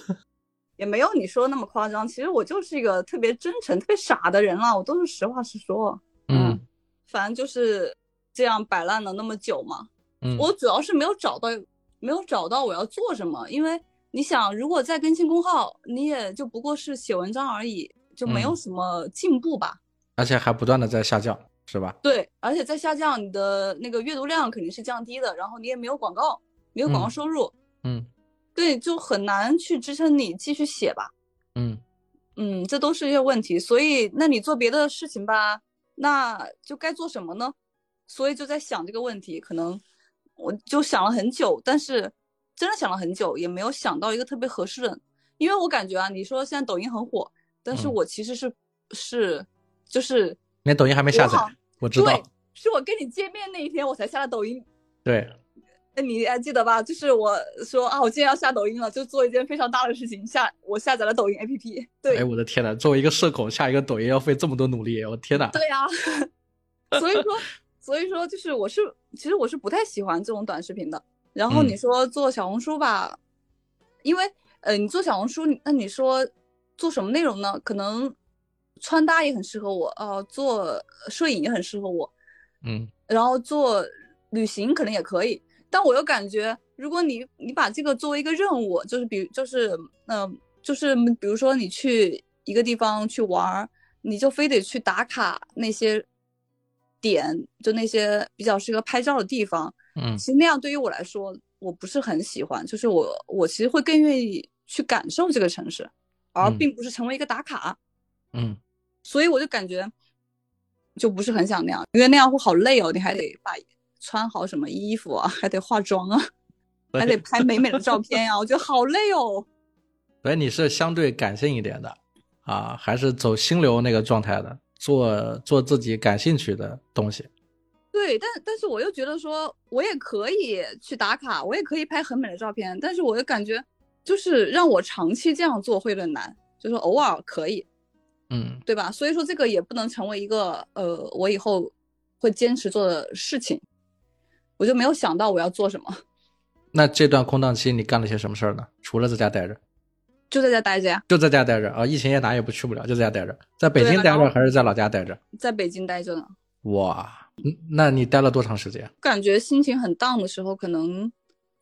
也没有你说的那么夸张。其实我就是一个特别真诚、特别傻的人了，我都是实话实说。嗯反正就是这样摆烂了那么久嘛。嗯，我主要是没有找到，没有找到我要做什么。因为你想，如果再更新公号，你也就不过是写文章而已，就没有嗯什么进步吧。而且还不断的在下降，是吧？对，而且在下降，你的那个阅读量肯定是降低的，然后你也没有广告，没有广告嗯收入，嗯对，就很难去支撑你继续写吧。嗯嗯，这都是一些问题。所以，那你做别的事情吧，那就该做什么呢？所以就在想这个问题，可能我就想了很久，但是真的想了很久，也没有想到一个特别合适的。因为我感觉啊，你说现在抖音很火，但是嗯我其实是、是就是连抖音还没下载我，我知道对，，是我跟你见面那一天我才下的抖音。对，哎，你还记得吧？就是我说啊，我今天要下抖音了，就做一件非常大的事情，下我下载了抖音 APP。对，哎，我的天呐，作为一个社恐，下一个抖音要费这么多努力，我天呐！对呀、所以说，所以说就是我是其实我是不太喜欢这种短视频的。然后你嗯说做小红书吧，因为呃，你做小红书，那你说做什么内容呢？可能穿搭也很适合我，呃、做摄影也很适合我，嗯然后做旅行可能也可以，但我又感觉，如果你你把这个作为一个任务，就是比就是嗯、呃就是比如说你去一个地方去玩儿，你就非得去打卡那些点，就那些比较适合拍照的地方。嗯其实那样对于我来说，我不是很喜欢，就是我我其实会更愿意去感受这个城市。而嗯并不是成为一个打卡。嗯所以我就感觉就不是很想那样，因为那样会好累哦，你还得把穿好什么衣服啊，还得化妆啊，还得拍美美的照片呀、我觉得好累哦。所以你是相对感性一点的啊，还是走心流那个状态的，做做自己感兴趣的东西。对，但但是我又觉得说，我也可以去打卡，我也可以拍很美的照片，但是我又感觉就是让我长期这样做会有点难，就是偶尔可以，嗯对吧？所以说这个也不能成为一个呃我以后会坚持做的事情，我就没有想到我要做什么，那这段空档期你干了些什么事儿呢？除了在家待着，就在家待着呀，就在家待着啊，疫情也哪也不去不了，就在家待着。在北京待着还是在老家待着？在北京待着呢。哇，嗯那你待了多长时间？感觉心情很 down 的时候，可能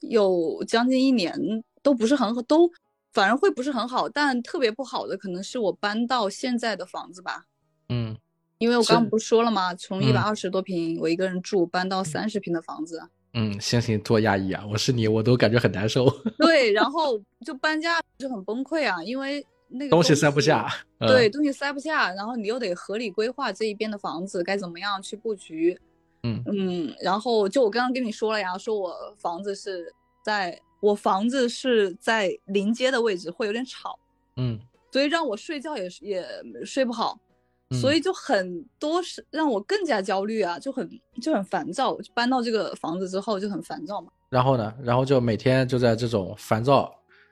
有将近一年都不是很好，都反而会不是很好。但特别不好的可能是我搬到现在的房子吧，嗯因为我刚刚不是说了吗？从一百嗯二十多平我一个人住，搬到三十平的房子。嗯，心情多压抑啊！我是你，我都感觉很难受，对，然后就搬家就很崩溃啊，因为那个东西塞不下。嗯对，，东西塞不下，然后你又得合理规划这一边的房子该怎么样去布局。嗯嗯，然后就我刚刚跟你说了呀，说我房子是在我房子是在临街的位置，会有点吵，嗯所以让我睡觉也是也睡不好，嗯所以就很多是让我更加焦虑啊，就很就很烦躁。搬到这个房子之后就很烦躁嘛。然后呢？然后就每天就在这种烦躁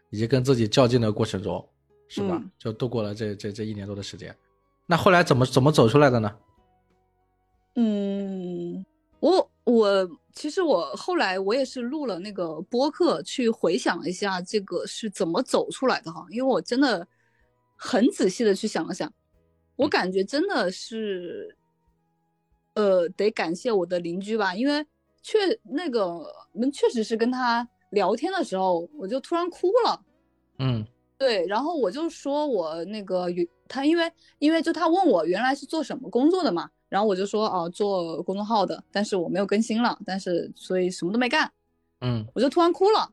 以及跟自己较劲的过程中，是吧？嗯就度过了这这这一年多的时间。那后来怎么怎么走出来的呢？嗯，我我其实我后来我也是录了那个播客，去回想一下这个是怎么走出来的哈，因为我真的很仔细的去想了想，我感觉真的是，呃，得感谢我的邻居吧，因为确那个们确实是跟他聊天的时候，我就突然哭了。嗯。对，然后我就说我那个原他，因为因为就他问我原来是做什么工作的嘛，然后我就说哦、做公众号的，但是我没有更新了，但是所以什么都没干，嗯。我就突然哭了，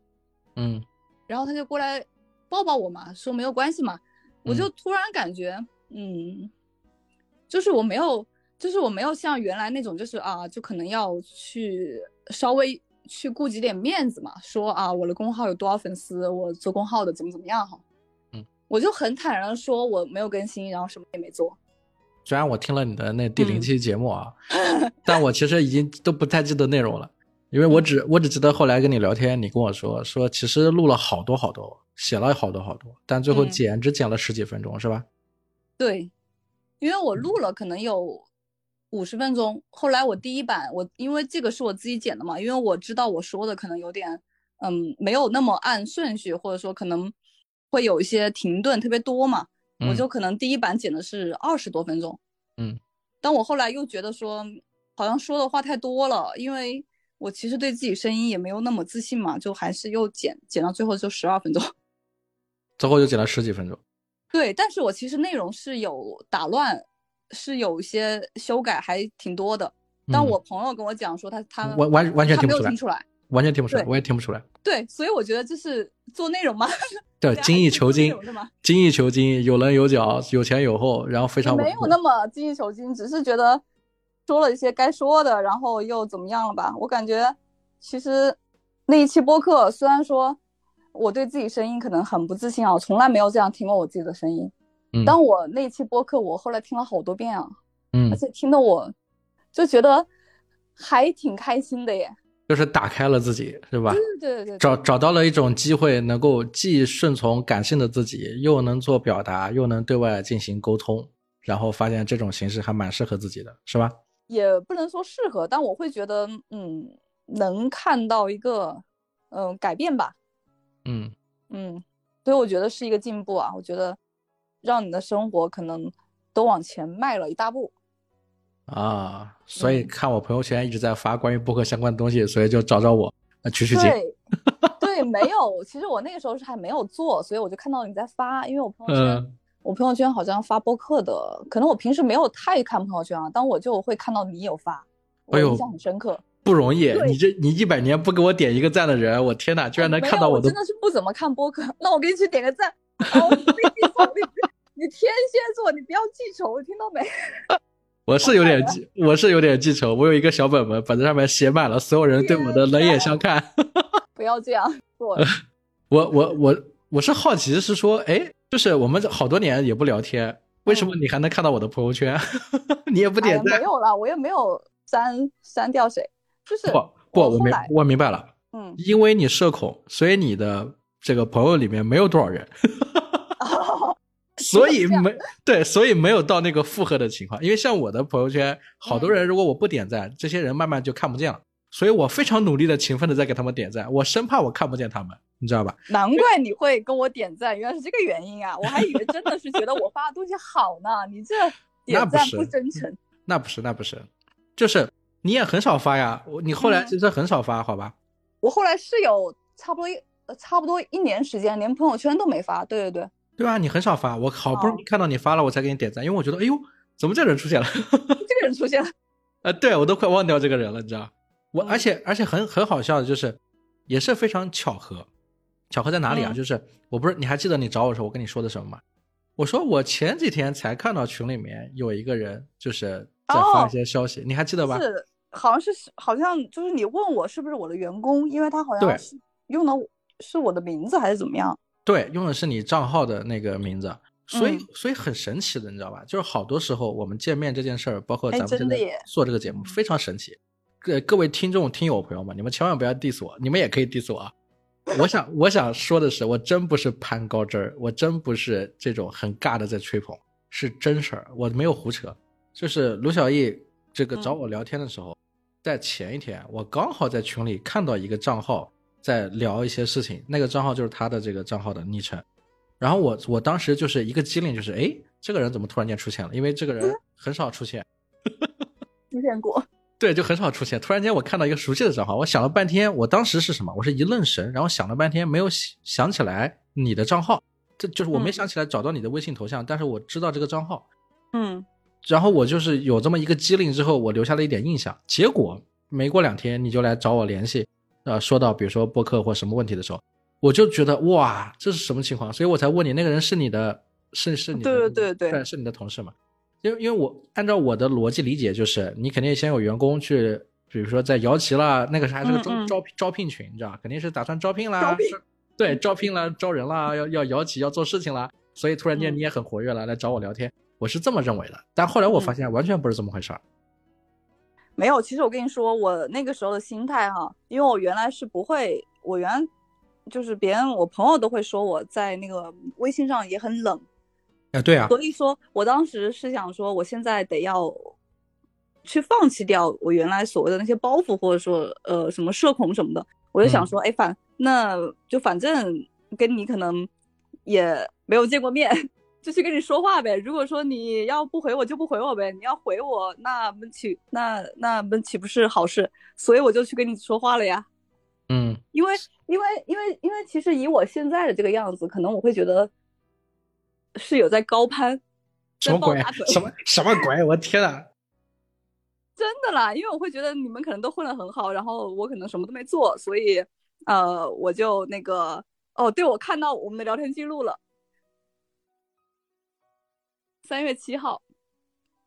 嗯。然后他就过来抱抱我嘛，说没有关系嘛，我就嗯突然感觉嗯，就是我没有，就是我没有像原来那种就是啊，就可能要去稍微去顾及点面子嘛，说啊我的公号有多少粉丝，我做公号的怎么怎么样哈。嗯，我就很坦然的说我没有更新，然后什么也没做。虽然我听了你的那第零嗯期节目啊，但我其实已经都不太记得内容了，因为我嗯只我只记得后来跟你聊天，你跟我说说其实录了好多好多，写了好多好多，但最后嗯剪只剪了十几分钟，是吧？对，因为我录了可能有五十分钟，后来我第一版我因为这个是我自己剪的嘛，因为我知道我说的可能有点嗯没有那么按顺序，或者说可能会有一些停顿特别多嘛，我嗯就可能第一版剪的是二十多分钟，嗯，但我后来又觉得说好像说的话太多了，因为我其实对自己声音也没有那么自信嘛，就还是又剪剪到最后就十二分钟。最后就剪了十几分钟。对，但是我其实内容是有打乱，是有一些修改，还挺多的。但嗯我朋友跟我讲说他，他完完完全听不出来没有听出来。完全听不出来，我也听不出来。对，所以我觉得这是做内容嘛，对，精益求精精益求精，有棱有角，有前有后，然后非常没有那么精益求精，只是觉得说了一些该说的，然后又怎么样了吧？我感觉其实那一期播客，虽然说我对自己声音可能很不自信啊，我从来没有这样听过我自己的声音。嗯当我那期播客，我后来听了好多遍啊，嗯而，且听得我就觉得还挺开心的耶。就是打开了自己，是吧？对对对对，找找到了一种机会，能够既顺从感性的自己，又能做表达，又能对外进行沟通，然后发现这种形式还蛮适合自己的，是吧？也不能说适合，但我会觉得，嗯，能看到一个，嗯、改变吧，嗯嗯，所以我觉得是一个进步啊。我觉得让你的生活可能都往前迈了一大步。啊，所以嗯看我朋友圈一直在发关于播客相关的东西，所以就找找我，呃取取经。对，对，没有。其实我那个时候是还没有做，所以我就看到你在发，因为我朋友圈，嗯我朋友圈好像发播客的，可能我平时没有太看朋友圈啊，但我就会看到你有发，我印象很深刻。不容易，你这你一百年不给我点一个赞的人，我天哪，居然能看到我的真，的是不怎么看播客，那我给你去点个赞。你天蝎座，你不要记仇，听到没？我是有点记，我是有点记仇。我有一个小本本，本子上面写满了所有人对我的冷眼相看。不要这样做。我我我我是好奇，是说，哎，就是我们好多年也不聊天，为什么你还能看到我的朋友圈？你也不点赞？没有了，我也没有删删掉谁。就是不不，我明我明白了。嗯，因为你社恐，所以你的这个朋友里面没有多少人。所以没对，所以没有到那个负荷的情况。因为像我的朋友圈，好多人如果我不点赞，这些人慢慢就看不见了。所以我非常努力的、勤奋的在给他们点赞，我生怕我看不见他们，你知道吧？难怪你会跟我点赞，原来是这个原因啊！我还以为真的是觉得我发的东西好呢，你这点赞不真诚。那不是，那不是，就是你也很少发呀。我你后来其实很少发，好吧？我后来是有差不多一差不多一年时间，连朋友圈都没发。对对对。对啊？你很少发，我好不容易看到你发了，我才给你点赞，因为我觉得，哎呦，怎么这人出现了？这个人出现了，呃，对我都快忘掉这个人了，你知道？我而且而且很很好笑的就是，也是非常巧合，巧合在哪里啊？就是我不是你还记得你找我时候我跟你说的什么吗？我说我前几天才看到群里面有一个人就是在发一些消息，你还记得吧？是，好像是好像就是你问我是不是我的员工，因为他好像是用的是我的名字还是怎么样？对，用的是你账号的那个名字，所以所以很神奇的，你知道吧？就是好多时候我们见面这件事儿，包括咱们现在做这个节目，非常神奇。各各位听众、听友朋友们，你们千万不要 diss 我，你们也可以 diss 我啊。我想我想说的是，我真不是攀高枝儿，我真不是这种很尬的在吹捧，是真事儿，我没有胡扯。就是卢小艺这个找我聊天的时候，在前一天，我刚好在群里看到一个账号。在聊一些事情，那个账号就是他的这个账号的昵称，然后我我当时就是一个机灵，就是哎，这个人怎么突然间出现了？因为这个人很少出现，出现过，对，就很少出现。突然间我看到一个熟悉的账号，我想了半天，我当时是什么？我是一愣神，然后想了半天没有想起来你的账号，这就是我没想起来找到你的微信头像，但是我知道这个账号，嗯，然后我就是有这么一个机灵之后，我留下了一点印象，结果没过两天你就来找我联系。呃，说到比如说播客或什么问题的时候，我就觉得哇，这是什么情况？所以我才问你，那个人是你的，是是你的，对对对对，是你的同事嘛？因为因为我按照我的逻辑理解，就是你肯定先有员工去，比如说在摇旗了，那个是还是个招招招聘群，你知道吧？肯定是打算招聘啦，对，招聘啦，招人啦，要要摇旗，要做事情啦，所以突然间你也很活跃了，来找我聊天，我是这么认为的。但后来我发现完全不是这么回事儿。没有，其实我跟你说，我那个时候的心态哈，因为我原来是不会，我原就是别人，我朋友都会说我在那个微信上也很冷，啊，对啊，所以说我当时是想说，我现在得要去放弃掉我原来所谓的那些包袱，或者说呃什么社恐什么的，我就想说，哎反那就反正跟你可能也没有见过面。就去跟你说话呗。如果说你要不回我，就不回我呗。你要回我，那们岂那那们岂不是好事？所以我就去跟你说话了呀。嗯，因为因为因为因为其实以我现在的这个样子，可能我会觉得是有在高攀，什么鬼？什么什么鬼？我天呐！真的啦，因为我会觉得你们可能都混得很好，然后我可能什么都没做，所以呃，我就那个哦，对，我看到我们的聊天记录了。三月七号，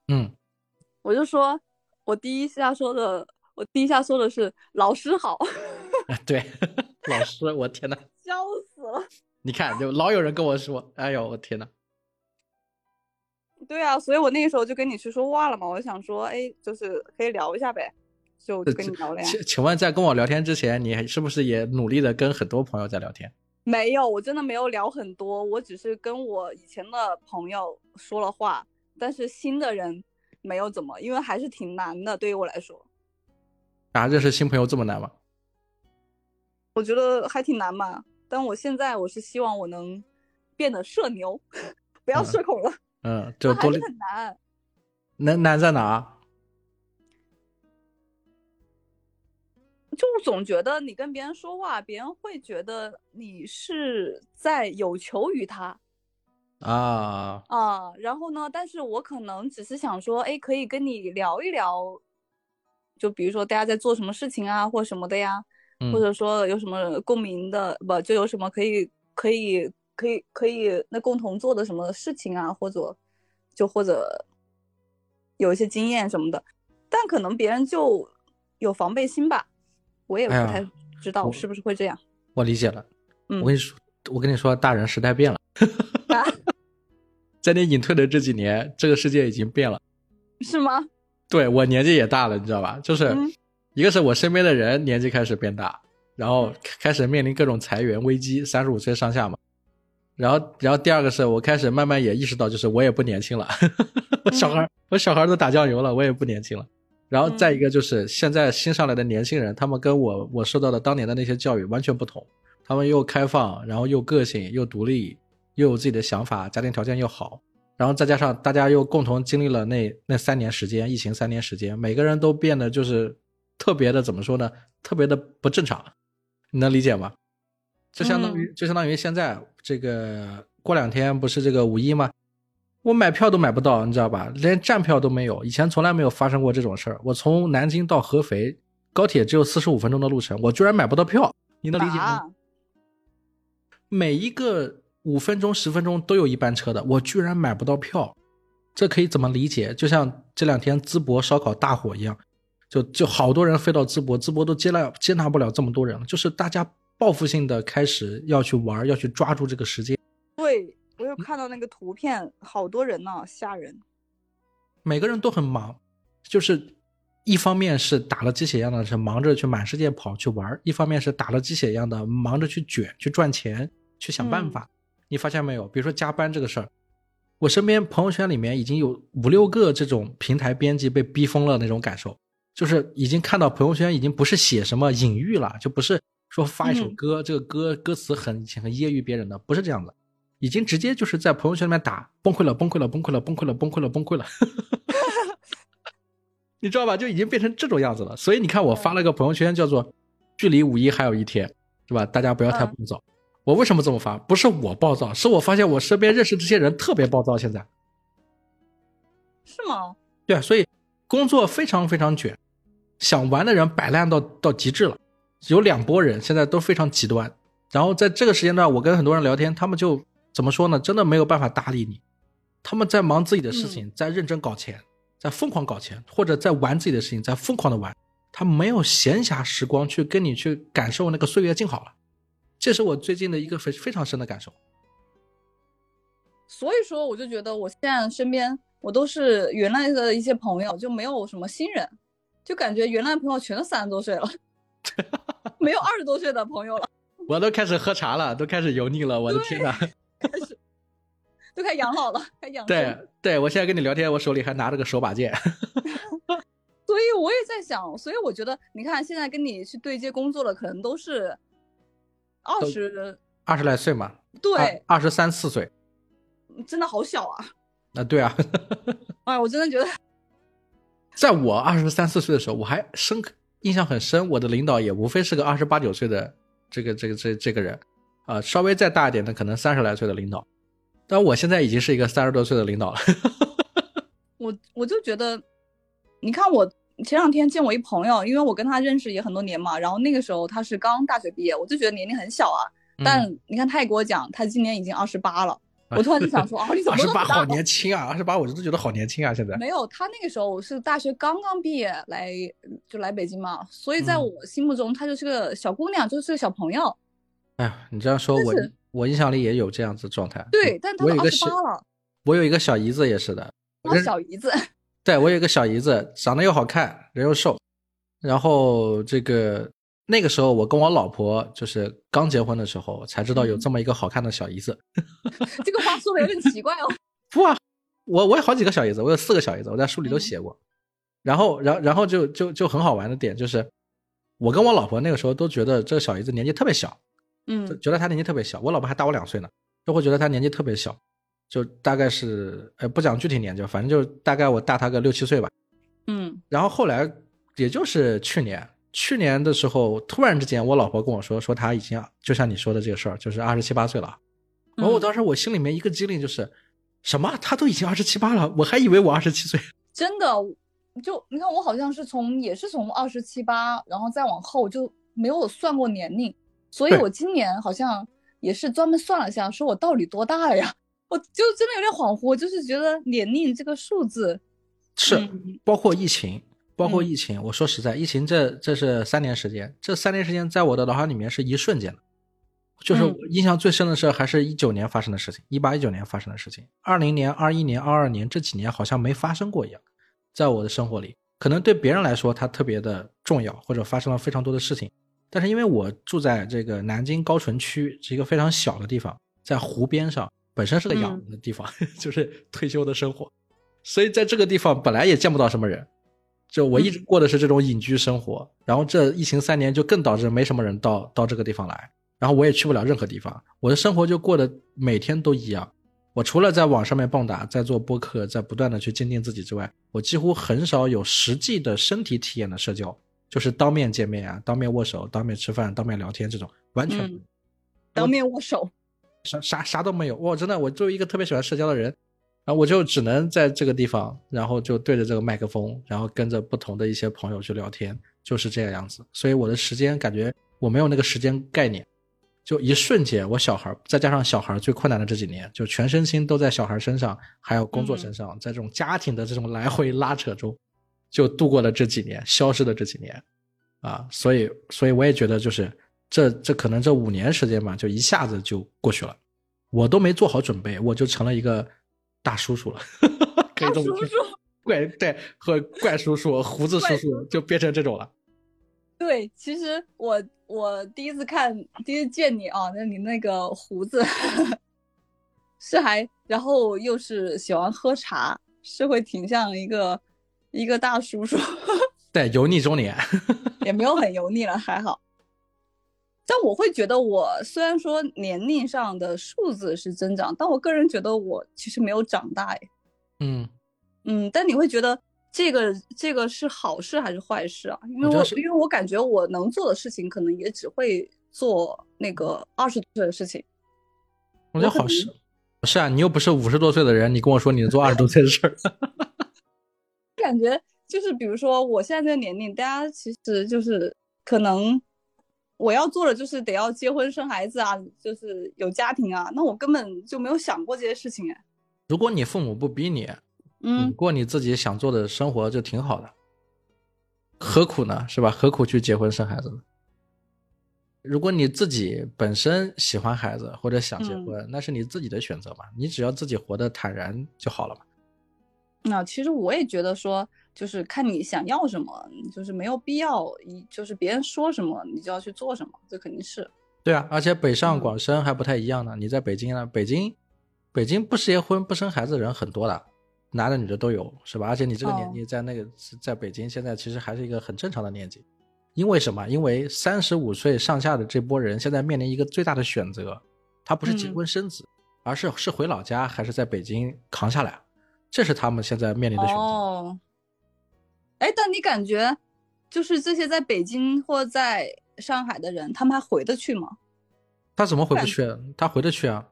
嗯，我就说，我第一下说的，我第一下说的是老师好，对，老师，我天呐，笑死了！你看，就老有人跟我说，哎呦，我天呐。对啊，所以我那个时候就跟你去说话了嘛，我想说，哎，就是可以聊一下呗，就跟你聊了呀。请请问，在跟我聊天之前，你是不是也努力的跟很多朋友在聊天？没有，我真的没有聊很多，我只是跟我以前的朋友说了话，但是新的人没有怎么，因为还是挺难的，对于我来说。啊，认识新朋友这么难吗？我觉得还挺难嘛，但我现在我是希望我能变得社牛，不要社恐了。嗯，就多很难。难难在哪？就总觉得你跟别人说话，别人会觉得你是在有求于他，啊。啊，然后呢，但是我可能只是想说，哎，可以跟你聊一聊，就比如说大家在做什么事情啊，或什么的呀，或者说有什么共鸣的，不就有什么可以可以可以可以那共同做的什么事情啊，或者就或者有一些经验什么的，但可能别人就有防备心吧，我也不太知道是不是会这样。我理解了。嗯。我跟你说，我跟你说，大人时代变了，啊，在你隐退的这几年，这个世界已经变了。是吗？对我年纪也大了，你知道吧？就是、嗯一个是我身边的人年纪开始变大，然后开始面临各种裁员危机，三十五岁上下嘛。然后，然后第二个是我开始慢慢也意识到，就是我也不年轻了，我小孩儿我小孩都打酱油了，我也不年轻了。然后再一个就是现在新上来的年轻人，他们跟我我受到的当年的那些教育完全不同，他们又开放，然后又个性，又独立，又有自己的想法，家庭条件又好，然后再加上大家又共同经历了那那三年时间，疫情三年时间，每个人都变得就是特别的怎么说呢？特别的不正常，你能理解吗？就相当于、就相当于现在这个过两天不是这个五一吗？我买票都买不到，你知道吧？连站票都没有，以前从来没有发生过这种事儿。我从南京到合肥，高铁只有四十五分钟的路程，我居然买不到票，你能理解吗？啊，每一个五分钟、十分钟都有一班车的，我居然买不到票，这可以怎么理解？就像这两天淄博烧烤大火一样，就就好多人飞到淄博，淄博都接纳接纳不了这么多人了，就是大家报复性的开始要去玩，要去抓住这个时间。对我有看到那个图片，好多人呢，吓人。每个人都很忙，就是一方面是打了鸡血一样的是忙着去满世界跑去玩，一方面是打了鸡血一样的忙着去卷去赚钱去想办法。你发现没有？比如说加班这个事儿，我身边朋友圈里面已经有五六个这种平台编辑被逼疯了那种感受，就是已经看到朋友圈已经不是写什么隐喻了，就不是说发一首嗯歌，这个歌歌词很很揶揄别人的，不是这样的。已经直接就是在朋友圈里面打崩溃了，崩溃了，崩溃了，崩溃了，崩溃了，崩溃了 你知道吧？就已经变成这种样子了。所以你看，我发了个朋友圈，叫做“距离五一还有一天”，是吧？大家不要太嗯暴躁。我为什么这么发？不是我暴躁，是我发现我身边认识这些人特别暴躁。现在，是吗？对啊，所以工作非常非常卷，想玩的人摆烂到到极致了。有两拨人现在都非常极端，然后在这个时间段，我跟很多人聊天，他们就怎么说呢？真的没有办法搭理你，他们在忙自己的事情，在认真搞钱，在疯狂搞钱，或者在玩自己的事情，在疯狂的玩，他没有闲暇时光去跟你去感受那个岁月静好了。这是我最近的一个非非常深的感受。所以说，我就觉得我现在身边我都是原来的一些朋友，就没有什么新人，就感觉原来朋友全都三十多岁了，没有二十多岁的朋友了，我都开始喝茶了，都开始油腻了，我的天哪！都开始养老了，开始养对。对，我现在跟你聊天，我手里还拿着个手把剑。所以我也在想，所以我觉得，你看现在跟你去对接工作的，可能都是二十，二十来岁嘛，对，二十三四岁。真的好小啊！啊，对啊，哎，我真的觉得，在我二十三四岁的时候，我还深刻印象很深，我的领导也无非是个二十八九岁的这个这个这这个人，啊、稍微再大一点的可能三十来岁的领导，但我现在已经是一个三十多岁的领导了。我我就觉得，你看我前两天见我一朋友，因为我跟他认识也很多年嘛，然后那个时候他是刚大学毕业，我就觉得年龄很小啊。但嗯你看他也给我讲，他今年已经二十八了，我突然就想 说，啊，你怎二么十八好年轻啊，二十八我真的觉得好年轻啊，现在。没有，他那个时候是大学刚刚毕业来就来北京嘛，所以在嗯我心目中，她就是个小姑娘，就是个小朋友。哎呀，你这样说，我我印象里也有这样子状态。对，但她都二十八了，我有一个小姨子也是的，我小姨子。对我有一个小姨子，长得又好看，人又瘦，然后这个那个时候我跟我老婆就是刚结婚的时候才知道有这么一个好看的小姨子。这个话说的有点奇怪哦。不啊，我我有好几个小姨子，我有四个小姨子，我在书里都写过。然后，然然后就就就很好玩的点就是，我跟我老婆那个时候都觉得这个小姨子年纪特别小，嗯觉得她年纪特别小。我老婆还大我两岁呢，都会觉得她年纪特别小，就大概是呃不讲具体年纪，反正就大概我大他个六七岁吧。嗯然后后来也就是去年，去年的时候，突然之间我老婆跟我说，说她已经就像你说的这个事儿，就是二十七八岁了。然后我嗯当时我心里面一个机灵就是，什么？她都已经二十七八了，我还以为我二十七岁。真的，就你看我好像是从也是从二十七八，然后再往后就没有算过年龄，所以我今年好像也是专门算了一下，说我到底多大了呀？我就真的有点恍惚，就是觉得年龄这个数字是嗯包括疫情，包括嗯疫情。我说实在，疫情这这是三年时间，这三年时间在我的脑海里面是一瞬间的。就是嗯我印象最深的事，还是一九年发生的事情，一八一九年发生的事情，二零年、二一年、二二年这几年好像没发生过一样，在我的生活里，可能对别人来说它特别的重要，或者发生了非常多的事情，但是因为我住在这个南京高淳区，是一个非常小的地方，在湖边上，本身是个养人的地方，就是退休的生活，所以在这个地方本来也见不到什么人，就我一直嗯。过的是这种隐居生活，然后这疫情三年就更导致没什么人到到这个地方来，然后我也去不了任何地方，我的生活就过得每天都一样。我除了在网上面蹦跶，在做播客，在不断的去精进自己之外，我几乎很少有实际的身体体验的社交，就是当面见面啊，当面握手，当面吃饭，当面聊天这种，完全嗯当面握手，啥啥啥都没有。哇，真的，我作为一个特别喜欢社交的人，然后我就只能在这个地方，然后就对着这个麦克风，然后跟着不同的一些朋友去聊天，就是这个样子。所以我的时间感觉我没有那个时间概念，就一瞬间，我小孩再加上小孩最困难的这几年，就全身心都在小孩身上，还有工作身上，在这种家庭的这种来回拉扯中，就度过了这几年，消失的这几年，啊，所以所以我也觉得就是这这可能这五年时间吧，就一下子就过去了，我都没做好准备，我就成了一个大叔叔了，可以这么说大叔叔，怪对和怪叔叔、胡子叔叔就变成这种了。对，其实我我第一次看，第一次见你啊，那你那个胡子 是还，然后又是喜欢喝茶，是会挺像一个一个大叔叔，对，油腻中年，也没有很油腻了，还好。但我会觉得，我虽然说年龄上的数字是增长，但我个人觉得我其实没有长大诶。嗯，嗯，但你会觉得这个这个是好事还是坏事啊？因为我因为我感觉我能做的事情，可能也只会做那个二十岁的事情。我觉得好事。是啊，你又不是五十多岁的人，你跟我说你能做二十多岁的事儿，感觉就是比如说我现在这个年龄，大家其实就是可能我要做的就是得要结婚生孩子啊，就是有家庭啊，那我根本就没有想过这些事情哎。如果你父母不逼你，你嗯，过你自己想做的生活就挺好的，何苦呢？是吧？何苦去结婚生孩子呢？如果你自己本身喜欢孩子或者想结嗯婚，那是你自己的选择嘛，你只要自己活得坦然就好了嘛。那其实我也觉得说，就是看你想要什么，就是没有必要一就是别人说什么你就要去做什么，这肯定是。对啊，而且北上嗯广深还不太一样呢。你在北京呢，北京，北京不结婚不生孩子的人很多的，男的女的都有，是吧？而且你这个年哦纪在那个在北京现在其实还是一个很正常的年纪。因为什么？因为三十五岁上下的这波人现在面临一个最大的选择，他不是结嗯婚生子，而是是回老家还是在北京扛下来，这是他们现在面临的选择。哦，哎，但你感觉就是这些在北京或在上海的人，他们还回得去吗？他怎么回不感去？他回得去啊！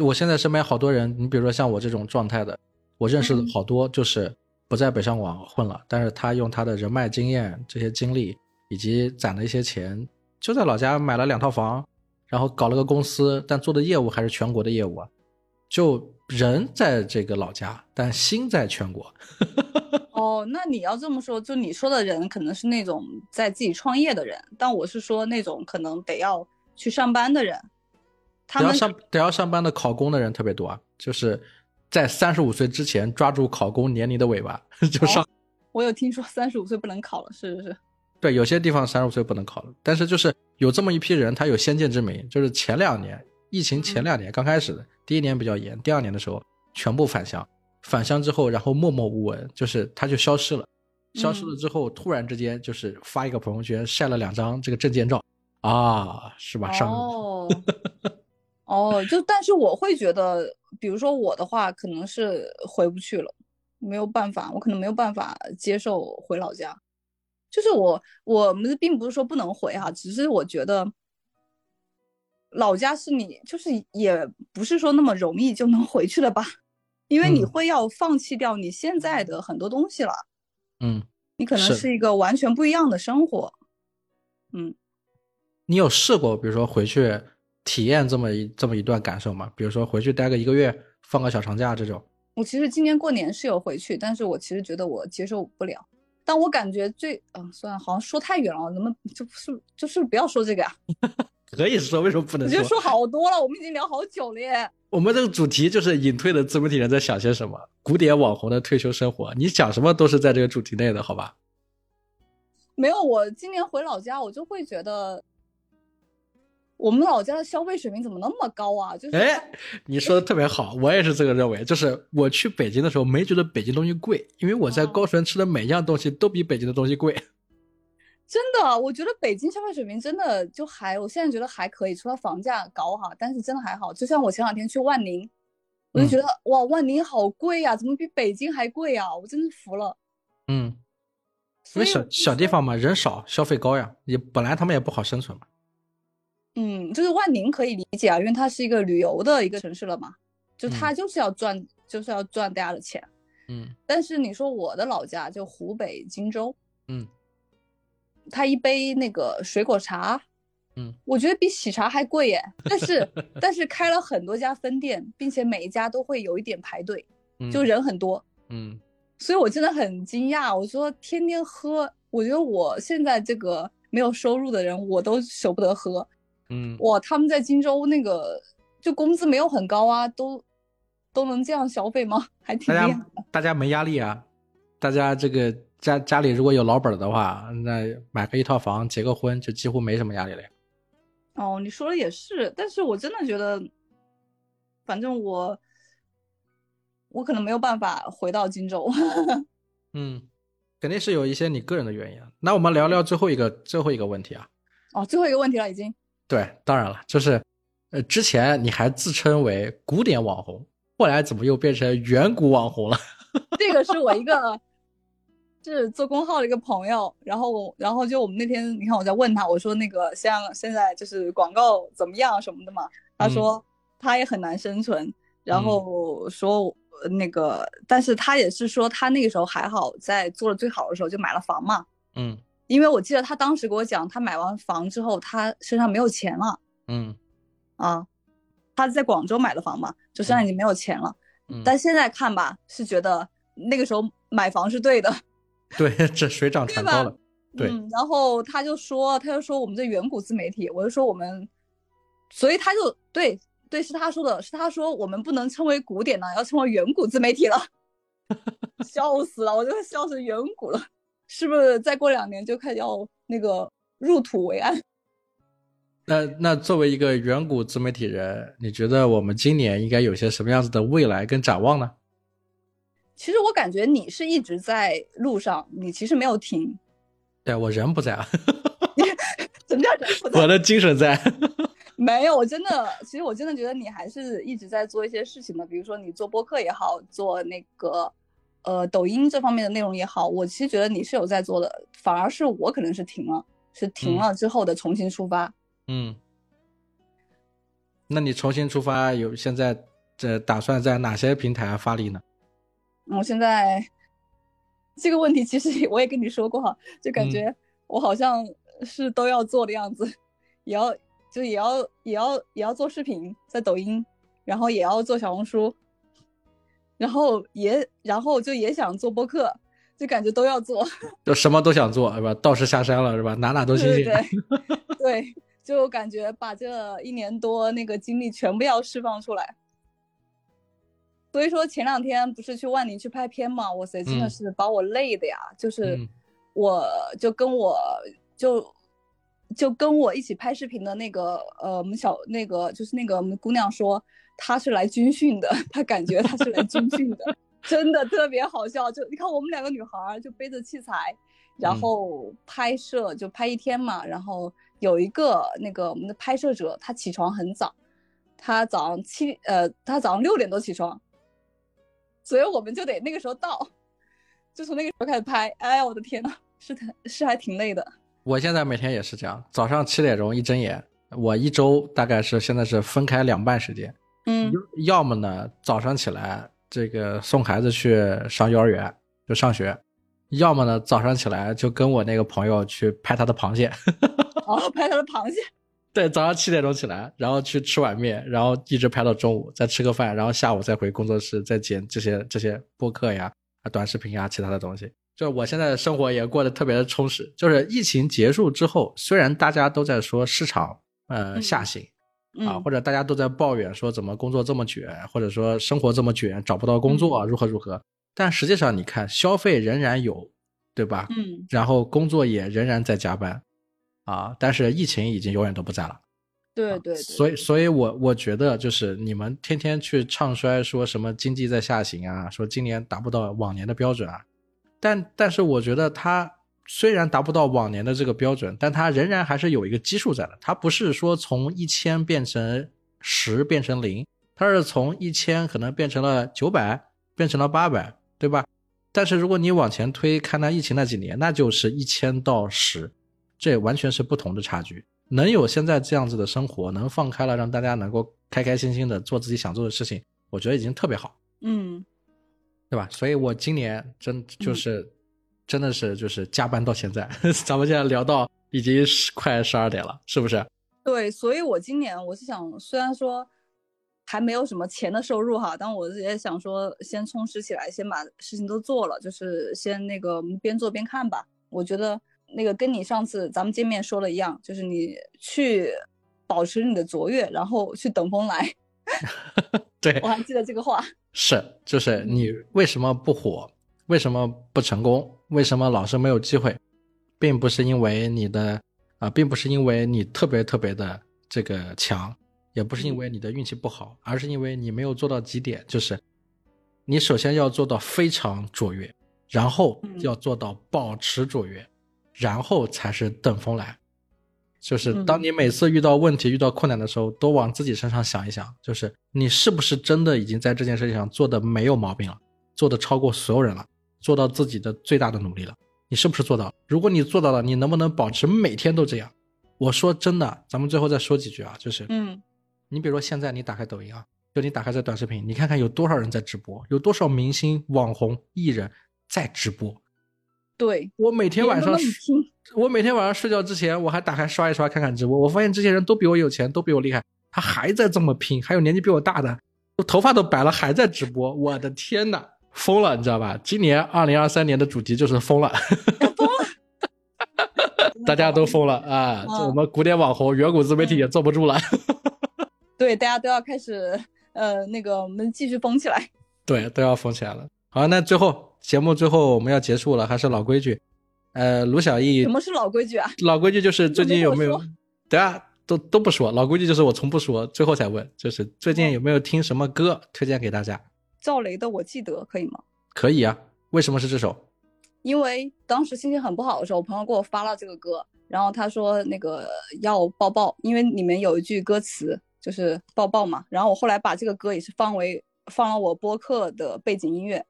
我现在身边好多人，你比如说像我这种状态的，我认识的嗯好多就是不在北上广混了，但是他用他的人脉经验、这些经历以及攒的一些钱，就在老家买了两套房，然后搞了个公司，但做的业务还是全国的业务啊。就人在这个老家，但心在全国。哦，那你要这么说，就你说的人可能是那种在自己创业的人，但我是说那种可能得要去上班的人，他们得要上得要上班的考公的人特别多啊，就是在三十五岁之前抓住考公年龄的尾巴 就上。我有听说三十五岁不能考了，是是是。对，有些地方三十五岁不能考了，但是就是有这么一批人，他有先见之明，就是前两年疫情前两年刚开始的，第一年比较严，第二年的时候全部返乡，返乡之后，然后默默无闻，就是他就消失了，消失了之后，突然之间就是发一个朋友圈，晒了两张这个证件照，啊，是吧？上哦，哦，就但是我会觉得，比如说我的话，可能是回不去了，没有办法，我可能没有办法接受回老家。就是我我们并不是说不能回哈、只是我觉得老家是你，就是也不是说那么容易就能回去了吧，因为你嗯会要放弃掉你现在的很多东西了，嗯，你可能是是一个完全不一样的生活。嗯，你有试过，比如说回去体验这么一这么一段感受吗？比如说回去待个一个月，放个小长假这种。我其实今年过年是有回去，但是我其实觉得我接受不了。但我感觉最……嗯，算了，好像说太远了，能不能就是就是不要说这个呀？可以说，为什么不能说？我觉得说好多了，我们已经聊好久了耶。我们这个主题就是隐退的自媒体人在想些什么，古典网红的退休生活，你讲什么都是在这个主题内的，好吧？没有，我今年回老家，我就会觉得。我们老家的消费水平怎么那么高啊？就是哎，你说的特别好，我也是这个认为。就是我去北京的时候，没觉得北京东西贵，因为我在高淳吃的每样东西都比北京的东西贵。真的，我觉得北京消费水平真的就还，我现在觉得还可以，除了房价高哈，但是真的还好。就像我前两天去万宁，我就觉得哇，万宁好贵呀，怎么比北京还贵啊？我真是服了。嗯，因为小小地方嘛，人少，消费高呀，也本来他们也不好生存嘛。嗯，就是万宁可以理解啊，因为它是一个旅游的一个城市了嘛，就它就是要赚，就是要赚大家的钱。嗯，但是你说我的老家就湖北荆州，嗯，它一杯那个水果茶，嗯，我觉得比喜茶还贵耶。但是但是开了很多家分店，并且每一家都会有一点排队，就人很多。嗯，所以我真的很惊讶，我说天天喝，我觉得我现在这个没有收入的人，我都舍不得喝。嗯，哇，他们在荆州那个就工资没有很高啊，都都能这样消费吗？还挺厉害的。大家没压力啊，大家这个家家里如果有老本的话，那买个一套房，结个婚就几乎没什么压力了。哦，你说的也是，但是我真的觉得，反正我我可能没有办法回到荆州。嗯，肯定是有一些你个人的原因。那我们聊聊最后一个最后一个问题啊。哦，最后一个问题了，已经。对，当然了，就是，呃，之前你还自称为古典网红，后来怎么又变成远古网红了？这个是我一个，是做公号的一个朋友，然后，然后就我们那天，你看我在问他，我说那个像现在就是广告怎么样什么的嘛，他说他也很难生存，然后说那个，但是他也是说他那个时候还好，在做的最好的时候就买了房嘛，嗯。因为我记得他当时给我讲，他买完房之后，他身上没有钱了。嗯，啊，他在广州买的房嘛，就身上已经没有钱了。嗯，但现在看吧，是觉得那个时候买房是对的。对，这水涨船高了。对。然后他就说，他就说我们这远古自媒体，我就说我们，所以他就对对，是他说的，是他说我们不能称为古典了，要称为远古自媒体了。笑死了，我就笑成远古了。是不是再过两年就开始要那个入土为安？那那作为一个远古自媒体人，你觉得我们今年应该有些什么样子的未来跟展望呢？其实我感觉你是一直在路上，你其实没有停。对我人不在啊。怎么叫人不在？我的精神在。没有，我真的，其实我真的觉得你还是一直在做一些事情的，比如说你做播客也好，做那个。呃，抖音这方面的内容也好，我其实觉得你是有在做的，反而是我可能是停了，是停了之后的重新出发。嗯，那你重新出发有现在这打算在哪些平台发力呢？我现在这个问题其实我也跟你说过哈，就感觉我好像是都要做的样子，也要就也要也要也要做视频在抖音，然后也要做小红书。然后也，然后就也想做播客，就感觉都要做，就什么都想做，是吧？道士下山了，是吧？哪哪都行行。对对，就感觉把这一年多那个精力全部要释放出来。所以说前两天不是去万宁去拍片嘛？哇塞，真的是把我累的呀！就是我就跟我就就跟我一起拍视频的那个呃，我们小那个就是那个我们姑娘说。她是来军训的，她感觉她是来军训的，真的特别好笑。就你看我们两个女孩就背着器材，然后拍摄就拍一天嘛。然后有一个那个我们的拍摄者，他起床很早，他早上七呃，他早上六点多起床，所以我们就得那个时候到，就从那个时候开始拍。哎呀，我的天呐，是是还挺累的。我现在每天也是这样，早上七点钟一睁眼，我一周大概是现在是分开两半时间。嗯，要么呢，早上起来这个送孩子去上幼儿园就上学，要么呢，早上起来就跟我那个朋友去拍他的螃蟹。哦，拍他的螃蟹。对，早上七点钟起来，然后去吃碗面，然后一直拍到中午，再吃个饭，然后下午再回工作室再剪这些这些播客呀、啊短视频呀、其他的东西。就是我现在的生活也过得特别的充实。就是疫情结束之后，虽然大家都在说市场呃嗯下行，啊，嗯或者大家都在抱怨说怎么工作这么卷，或者说生活这么卷，找不到工作、嗯如何如何。但实际上你看，消费仍然有，对吧？嗯，然后工作也仍然在加班，啊，但是疫情已经永远都不在了。对对对，所以，所以我我觉得就是你们天天去唱衰说什么经济在下行啊，说今年达不到往年的标准啊，但但是我觉得它虽然达不到往年的这个标准，但它仍然还是有一个基数在的，它不是说从一千变成十变成零，它是从一千可能变成了九百，变成了八百，对吧？但是如果你往前推，看那疫情那几年，那就是一千到十，这完全是不同的差距。能有现在这样子的生活，能放开了，让大家能够开开心心的做自己想做的事情，我觉得已经特别好，嗯，对吧？所以我今年真就是、真的是就是加班到现在，咱们现在聊到已经十快十二点了，是不是？对，所以我今年我是想，虽然说还没有什么钱的收入哈，但我也想说先充实起来，先把事情都做了，就是先那个边做边看吧。我觉得那个跟你上次咱们见面说的一样，就是你去保持你的卓越，然后去等风来。对我，还记得这个话。是，就是你为什么不火，为什么不成功，为什么老是没有机会，并不是因为你的啊、并不是因为你特别特别的这个强，也不是因为你的运气不好，而是因为你没有做到几点，就是你首先要做到非常卓越，然后嗯要做到保持卓越，然后才是等风来。就是当嗯你每次遇到问题、遇到困难的时候，都往自己身上想一想，就是你是不是真的已经在这件事情上做的没有毛病了，做的超过所有人了，做到自己的最大的努力了，你是不是做到了？如果你做到了，你能不能保持每天都这样？我说真的，咱们最后再说几句啊，就是，嗯，你比如说现在你打开抖音啊，就你打开这短视频，你看看有多少人在直播，有多少明星、网红、艺人在直播。对，我每天晚上我每天晚上睡觉之前，我还打开刷一刷看看直播。我发现这些人都比我有钱，都比我厉害，他还在这么拼，还有年纪比我大的，头发都白了还在直播。我的天呐，疯了，你知道吧？今年二零二三年的主题就是疯了，大家都疯了啊！嗯这我们古典网红、远古自媒体也坐不住了。对，大家都要开始呃那个我们继续疯起来。对，都要疯起来了。好，那最后节目最后我们要结束了，还是老规矩。呃，卢小艺什么是老规矩啊？老规矩就是最近有没有？对啊，都都不说。老规矩就是我从不说，最后才问，就是最近有没有听什么歌推荐给大家？赵雷的《我记得》可以吗？可以啊，为什么是这首？因为当时心情很不好的时候，我朋友给我发了这个歌，然后他说那个要抱抱，因为里面有一句歌词就是抱抱嘛。然后我后来把这个歌也是放为放了我播客的背景音乐，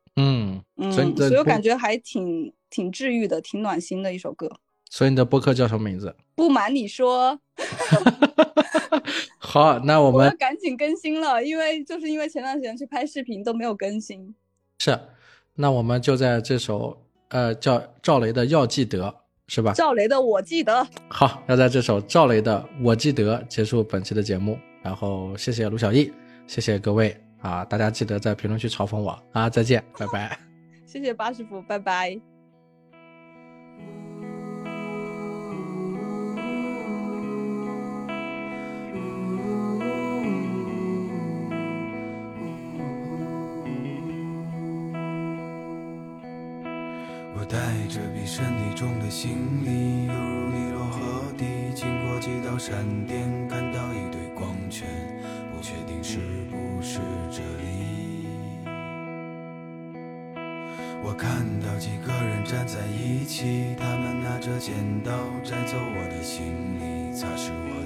嗯，嗯，所以所以我感觉还挺挺治愈的，挺暖心的一首歌。所以你的播客叫什么名字？不瞒你说，好，那我们赶紧更新了，因为就是因为前段时间去拍视频都没有更新。是，那我们就在这首呃叫赵雷的《要记得》是吧？赵雷的《我记得》，好，要在这首赵雷的《我记得》结束本期的节目。然后谢谢卢小艺，谢谢各位啊！大家记得在评论区嘲讽我啊！再见，拜拜。谢谢巴师傅，拜拜。我带着比身体重的行李，犹如尼罗河底，经过几道闪电，看到一堆光圈，不确定是不是这里。我看到几个人站在一起，他们拿着剪刀摘走我的行李，擦拭我